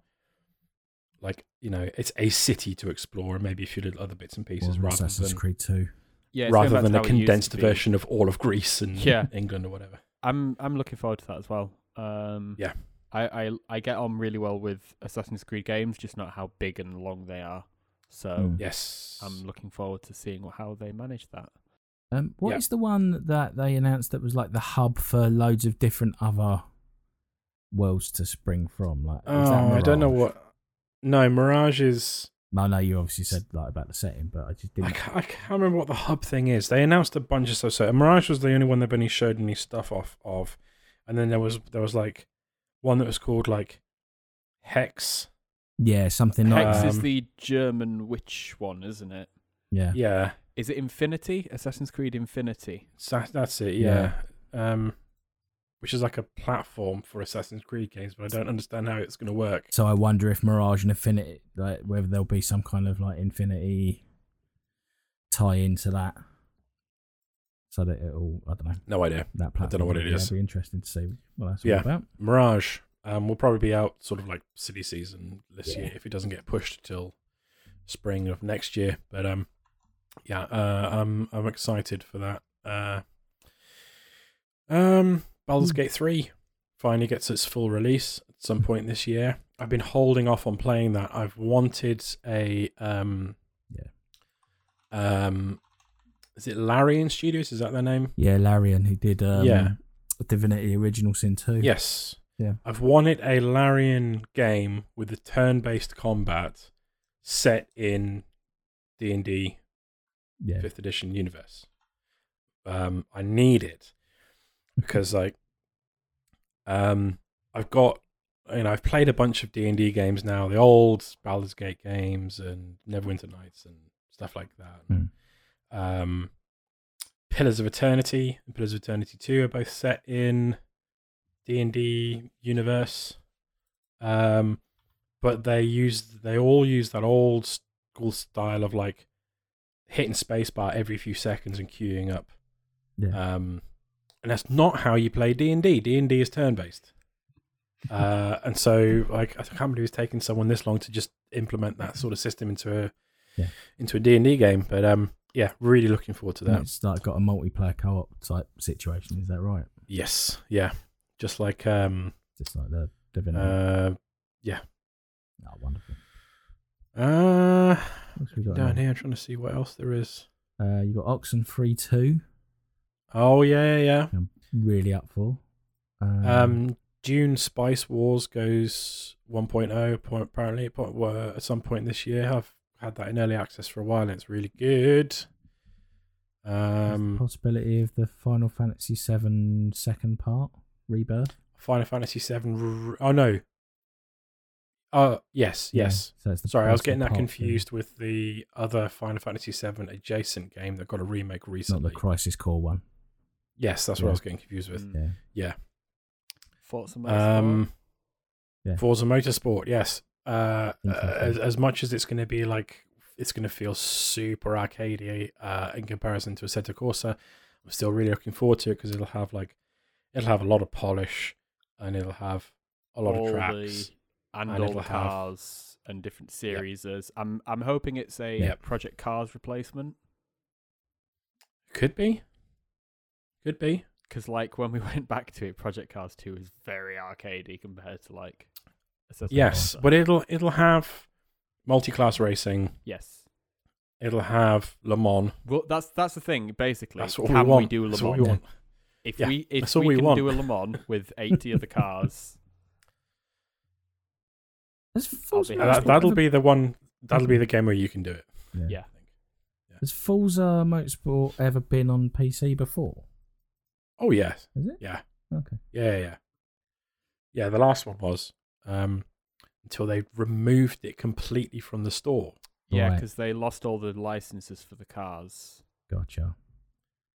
like you know, it's a city to explore and maybe a few little other bits and pieces Well, rather Assassin's than Creed Two. Yeah, rather than a how it used to condensed version of all of Greece and Yeah. England or whatever. I'm I'm looking forward to that as well. Um, Yeah. I, I I get on really well with Assassin's Creed games, just not how big and long they are. So Mm. Yes. I'm looking forward to seeing what, how they manage that. Um, what is Yeah. the one that they announced that was like the hub for loads of different other worlds to spring from? Like, is that oh, I don't know what. No, Mirage is. No, no, you obviously said like about the setting, but I just didn't. can't, I can't remember what the hub thing is. They announced a bunch of stuff. So Mirage was the only one they've only showed any stuff off of, and then there was there was like one that was called like Hex. Yeah, something like Hex that. is Um, the German witch one, isn't it? Yeah. Yeah, Is it Infinity? Assassin's Creed Infinity. so that's it. Yeah. Um, which is like a platform for Assassin's Creed games, but I don't understand how it's going to work. So I wonder if Mirage and Infinity, like whether there'll be some kind of like Infinity tie into that, so that it'll I don't know No idea. that platform. don't know what it yeah, is. It'll be interesting to see what that's all Yeah. about. Mirage um, will probably be out sort of like city season this Yeah. year if it doesn't get pushed till spring of next year. But um, yeah, uh, I'm I'm excited for that. Uh, um, Baldur's Hmm. Gate three finally gets its full release at some point this year. I've been holding off on playing that. I've wanted a um, Yeah. um, is it Larian Studios? Is that their name? Yeah, Larian who did um, Yeah. Divinity Original Sin two. Yes. Yeah. I've wanted a Larian game with the turn-based combat set in D and D fifth edition universe. Um, I need it because like, um, I've got you know I've played a bunch of D and D games now, the old Baldur's Gate games and Neverwinter Nights and stuff like that. Hmm. Um, Pillars of Eternity and Pillars of Eternity Two are both set in D and D universe. Um, but they use they all use that old school style of like hitting spacebar every few seconds and queuing up. yeah. Um, and that's not how you play D and D. D and D is turn based. Uh, and so like I can't believe it's taken someone this long to just implement that sort of system into a Yeah. into a D and D game. But um, yeah, really looking forward to And that. it's like got a multiplayer co-op type situation. Is that right? Yes, yeah, just like um, Just like the Divinity. uh, yeah. oh, wonderful. uh, down here? I'm trying to see what else there is. Uh, you got Oxenfree two. Oh yeah, yeah, yeah. I'm really up for. Um, Um, Dune Spice Wars goes 1.0 po- apparently at some point this year. I've had that in early access for a while and it's really good. there's the Um, possibility of the Final Fantasy VII second part rebirth. Final Fantasy 7 oh no. Oh, yes, Yeah, yes. so Sorry, I was getting that part two, confused with the other Final Fantasy 7 adjacent game that got a remake recently. Not the Crisis Core one. yes, that's what I was getting confused with. Mm. Yeah. Forza Motorsport. Um, Yeah. Forza Motorsport, yes. Uh, uh, as, as much as it's going to be like, it's going to feel super arcadey uh, in comparison to a Assetto Corsa, I'm still really looking forward to it because it'll have like it'll have a lot of polish, and it'll have a lot all of the tracks. and, and all it'll the have- cars and different series. As I'm I'm hoping it's a Yep. Project Cars replacement. Could be, could be. Because like when we went back to it, Project Cars Two is very arcadey compared to like. Assassin's Yes, Creed. but it'll it'll have multi-class racing. yes. It'll have Le Mans. Well, that's that's the thing. Basically, That's what can we want. do Le That's Mans? what we want. If Yeah, we if that's what we, we can want. do a Le Mans with eighty of the cars, Has Forza be Uh, that, that'll be the one. That'll be the game where you can do it. yeah. Has Forza Motorsport ever been on PC before? Oh yes. Is it? yeah, Okay. yeah, yeah. Yeah, the last one was um, until they removed it completely from the store. Yeah, Right. because they lost all the licenses for the cars. Gotcha.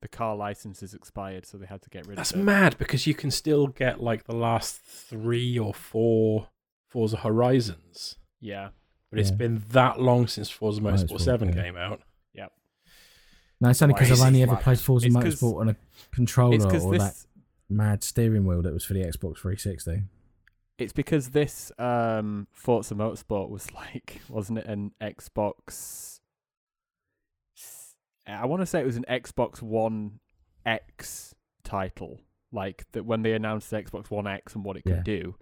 The car licenses expired, so they had to get rid That's of it. That's mad because you can still get like the last three or four Forza Horizons, Yeah, but it's been that long since Forza Motorsport Motorsport, Seven yeah. came out. Yep. No, it's only because I've only ever played Forza it's 'cause- Motorsport on a controller it's because or that mad steering wheel that was for the Xbox 360. It's because this um, Forza Motorsport was like, wasn't it an Xbox? I want to say it was an Xbox One X title. Like that when they announced the Xbox One X and what it could Yeah. do,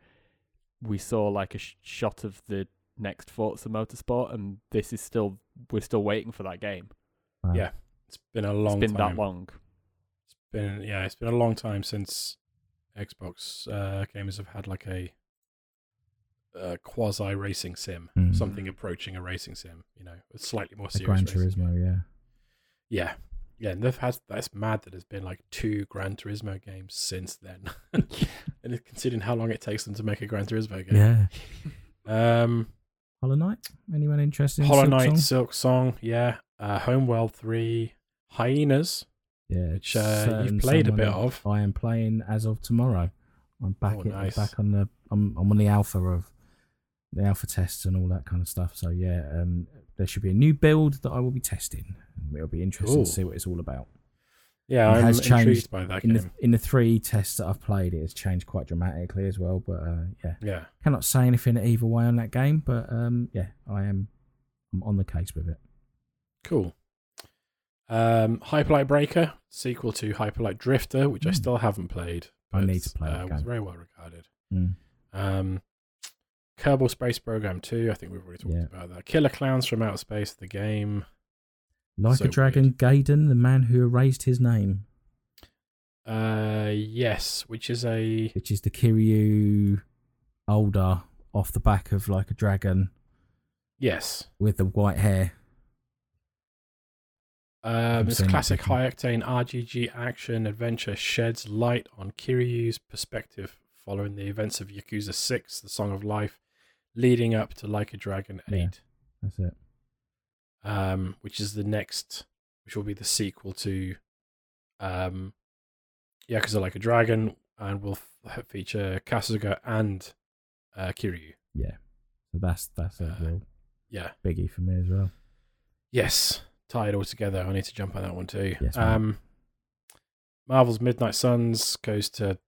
we saw like a sh- shot of the next Forza Motorsport, and this is still we're still waiting for that game. Wow. Yeah. It's been a long it's been time. that long. It's been yeah, it's been a long time since Xbox uh, gamers have had like a, uh quasi racing sim, Mm. something approaching a racing sim. You know, slightly more A serious. Gran. Turismo, yeah. Yeah, yeah, and had that's mad that there's been like two Gran Turismo games since then, and considering how long it takes them to make a Gran Turismo game. Yeah. Um, Hollow Knight? Anyone interested in Hollow Silk Knight, Song? Silk Song, yeah. Uh, Homeworld Three, Hyenas, Yeah, which uh, you've played a bit of. I am playing as of tomorrow. I'm back. Oh, nice. back on the. I'm, I'm on the alpha of the alpha tests and all that kind of stuff. So yeah, um, there should be a new build that I will be testing. It'll be interesting Cool. to see what it's all about. Yeah, It I'm has intrigued changed by that In game. the in the three tests that I've played, it has changed quite dramatically as well. But uh, yeah, yeah, cannot say anything either way on that game. But um, yeah, I am. I'm on the case with it. cool. Um, Hyperlight Breaker, sequel to Hyperlight Drifter, which I Hmm. still haven't played. But, I need to play that uh, was game. very well regarded. Mm. Um, Kerbal Space Program 2, I think we've already talked Yeah. about that. Killer Clowns from Outer Space, the game. Like So a dragon, Gaiden, the man who erased his name, Uh, yes, which is a which is the Kiryu older off the back of like a dragon yes. with the white hair. Um, it's classic high octane RGG action adventure sheds light on Kiryu's perspective following the events of Yakuza 6, The Song of Life, leading up to Like a Dragon 8, Yeah. That's it. um, which is the next, which will be the sequel to um, Yakuza Like a Dragon, and will f- feature Kasuga and uh, Kiryu. Yeah. So that's that's a Uh, Yeah. biggie for me as well. Yes, tie it all together. I need to jump on that one too. Yes, um, Marvel's Midnight Suns goes to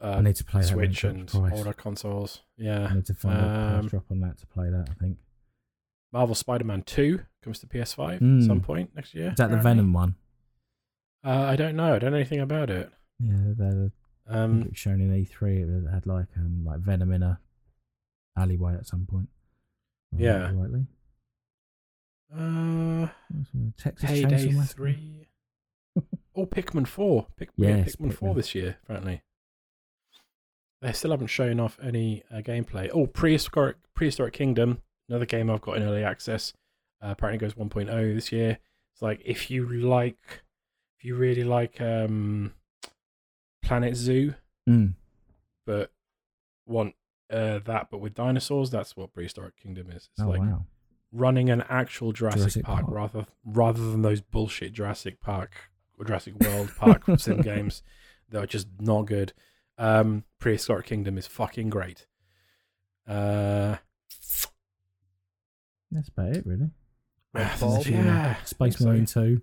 I uh, need to play Switch and older consoles. Yeah, I need to find a price Um, drop on that to play that. I think Marvel Spider-Man Two comes to PS5 Hmm. at some point next year. is that the. Venom one. Uh, I don't know. I don't know anything about it. Yeah, they're, Um, it shown in E3. It had like um like Venom in a alleyway at some point. Yeah. Rightly. uh, Texas Payday Chainsaw? Three. oh, Pikmin Four. Pick, Yes, Pikmin Four this year. Apparently, they still haven't shown off any uh, gameplay. Oh, prehistoric Prehistoric Kingdom, another game I've got in early access. Uh, apparently goes 1.0 this year. It's like if you like, if you really like um, Planet Zoo, Mm. but want uh, that but with dinosaurs, that's what Prehistoric Kingdom is. It's Oh like wow. running an actual Jurassic, Jurassic Park, Park. rather rather than those bullshit Jurassic Park or Jurassic World Park sim games that are just not good. Um, Prehistoric Kingdom is fucking great. Uh, That's about it, really. Redfall. yeah, Space so. Marine Two.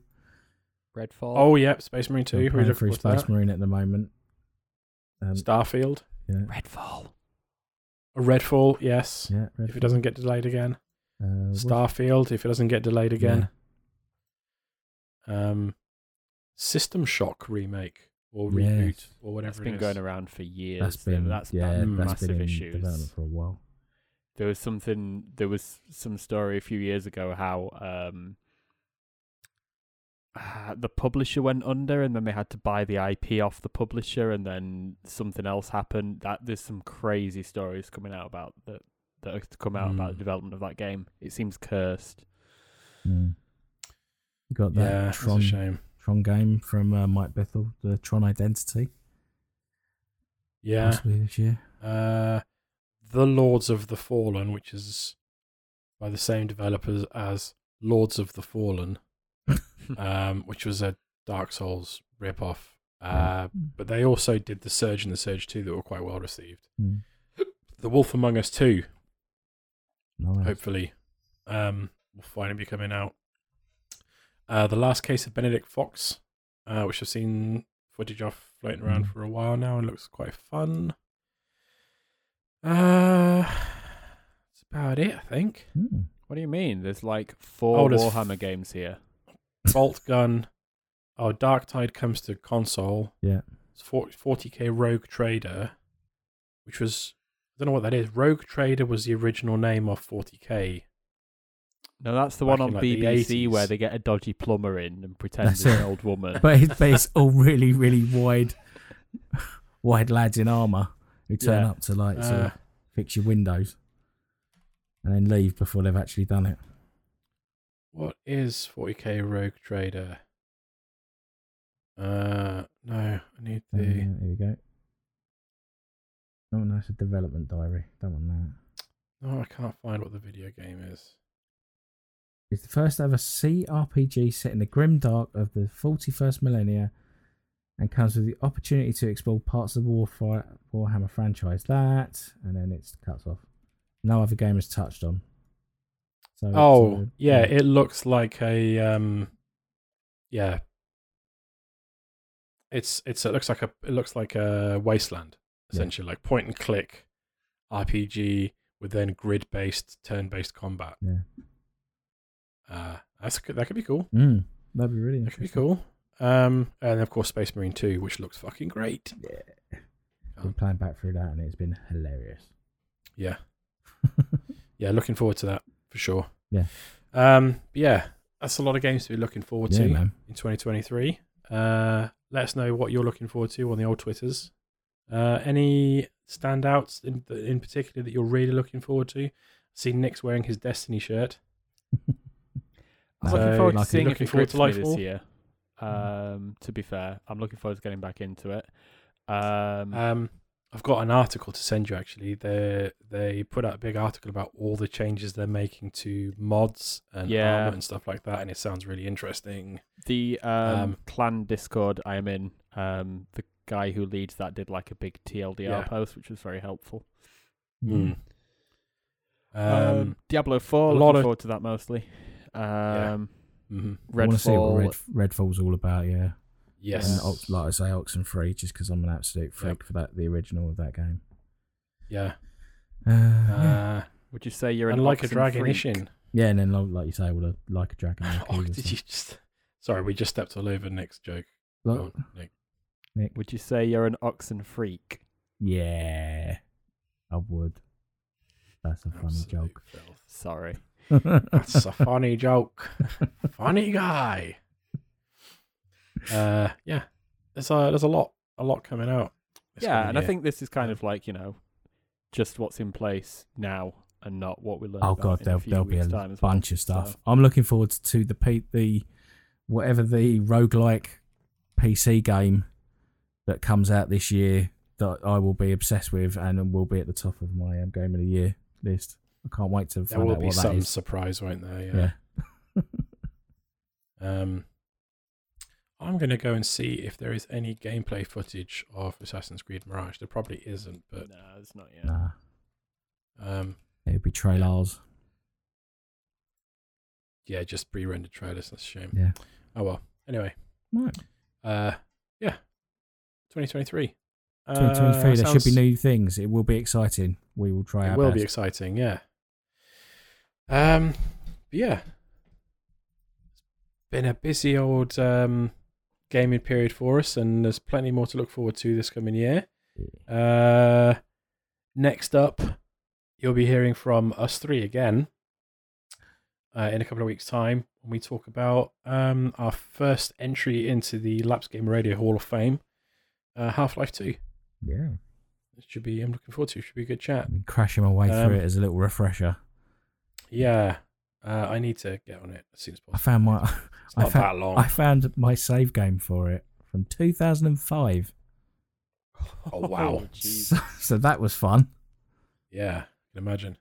Redfall. Oh yeah, Space Marine Two. We're Really playing through Space that. Marine at the moment. Um, Starfield, yeah, Redfall. a Redfall, yes. yeah. If it doesn't get delayed again, uh, Starfield, if it doesn't get delayed yeah. again, um, System Shock remake or Yes. reboot or whatever It's been going around for years. That's been that's yeah, had Mm. that's massive been in issues. development for a while. There was something. There was some story a few years ago how um, uh, the publisher went under, and then they had to buy the IP off the publisher, and then something else happened. That there's some crazy stories coming out about that that are to come out about the Mm. development of that game. It seems cursed. Mm. You got that Yeah, Tron a shame. Tron game from uh, Mike Bithell, the Tron Identity, Yeah. possibly this year. Uh, the Lords of the Fallen, which is by the same developers as Lords of the Fallen, um, which was a Dark Souls rip-off. Uh, but they also did the Surge and the Surge 2 that were quite well received. Mm. The Wolf Among Us 2, Nice. hopefully, um, will finally be coming out. Uh, the Last Case of Benedict Fox, uh, which I've seen footage of floating around Mhm. for a while now and looks quite fun. Uh, that's about it, I think. Mm. What do you mean? There's like four Oh, there's f- Warhammer games here. Boltgun. Oh, Darktide comes to console. Yeah. It's 40, k Rogue Trader, which was I don't know what that is. Rogue Trader was the original name of 40k. No, that's the one on in, like, the BBC where they get a dodgy plumber in and pretend That's he's an old woman. But it's, but it's all really, really wide, wide lads in armour who turn Yeah. up to like sort Uh, of fix your windows and then leave before they've actually done it. what is 40k Rogue Trader? Uh, no, I need Uh, the. here we go. Oh, no, it's a development diary. Don't want that. No, I can't find what the video game is. It's the first ever CRPG set in the grim dark of the 41st millennia and comes with the opportunity to explore parts of the Warhammer franchise. That, and then it cuts off. No other game is touched on. So Oh, uh, yeah, it looks like a um, yeah. It's it's it looks like a it looks like a wasteland Yeah. essentially, like point and click RPG with then grid based turn based combat. Yeah. Uh, that's. That could be cool. Mm, that'd be really That could be cool. Um, and of course, Space Marine Two, which looks fucking great. Yeah. I'm been playing back through that and it's been hilarious. Yeah, yeah, looking forward to that for sure. Yeah. Um, yeah, that's a lot of games to be looking forward yeah, to. man. in 2023. Uh, let us know what you're looking forward to on the old Twitters. Uh, any standouts in in particular that you're really looking forward to? I see Nick's wearing his Destiny shirt. I'm So, looking forward to seeing looking if it forward to me this Lightfall? year. Um, to be fair, I'm looking forward to getting back into it. Um, Um, I've got an article to send you. Actually, they they put out a big article about all the changes they're making to mods and Yeah. armor and stuff like that, and it sounds really interesting. the um, um, clan Discord I am in, um, the guy who leads that did like a big TLDR Yeah. post, which was very helpful. Hmm. Um, Um, Diablo Four, a looking lot of- forward to that mostly. Um, mhm. I want to see what Redfall, Red, Redfall's all about, yeah. Yes. And Ox, like I say, Oxenfree, just because I'm an absolute freak for that, the original of that game. Yeah. Uh, yeah. Uh, would you say you're an like a Oxen dragon freak? Yeah, and then like, like you say, with a like a dragon. Oh, did you just? Sorry, we just stepped all over Nick's joke. something. Go Look, on, Nick. Nick. Would you say you're an Oxen freak? Yeah, I would. That's a funny Absolute joke. filth. Sorry. That's a funny joke. funny guy. Uh, yeah. There's a there's a lot a lot coming out. yeah, coming and I think this is kind of like you know, just what's in place now and not what we learn. oh god, there'll there'll be a weeks' well. bunch of stuff. So- I'm looking forward to the P- the whatever the roguelike PC game that comes out this year that I will be obsessed with and will be at the top of my um, game of the year list. I can't wait to there find will out be what that some surprise, won't there? Yeah. Yeah. Um, I'm gonna go and see if there is any gameplay footage of Assassin's Creed Mirage. There probably isn't, but no, it's not yet. Nah, um, it'll be trailers. yeah, just pre-rendered trailers. That's a shame. Yeah. Oh well. Anyway, Right. uh, yeah, 2023. 2023. Uh, there should be new things. It will be exciting. We will try It our will best. be exciting, yeah. Um, yeah, been a busy old um gaming period for us, and there's plenty more to look forward to this coming year. Uh, next up, you'll be hearing from us three again uh, in a couple of weeks' time when we talk about um our first entry into the Lapsed Gamer Radio Hall of Fame, uh, Half Life Two. yeah. It should be. I'm looking forward to. It should be a good chat. Crashing my way Um, through it as a little refresher. Yeah, uh, I need to get on it as soon as possible. I possible. found my It's I not found- that long. I found my save game for it from 2005. Oh, wow. jeez. So, so that was fun. Yeah, I can imagine.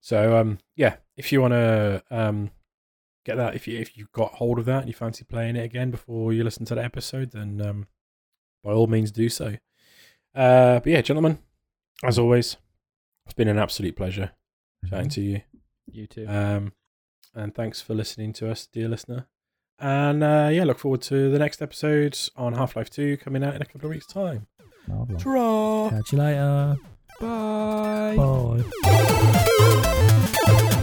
so, um, yeah, if you want to um, get that, if you if you got hold of that and you fancy playing it again before you listen to the episode, then um, by all means do so. Uh, but yeah, gentlemen, as always, it's been an absolute pleasure chatting mm-hmm. to you. You too. Um, and thanks for listening to us, dear listener. And uh, yeah, look forward to the next episode on Half Life 2 coming out in a couple of weeks' time. Draw. Catch you later. Bye. Bye.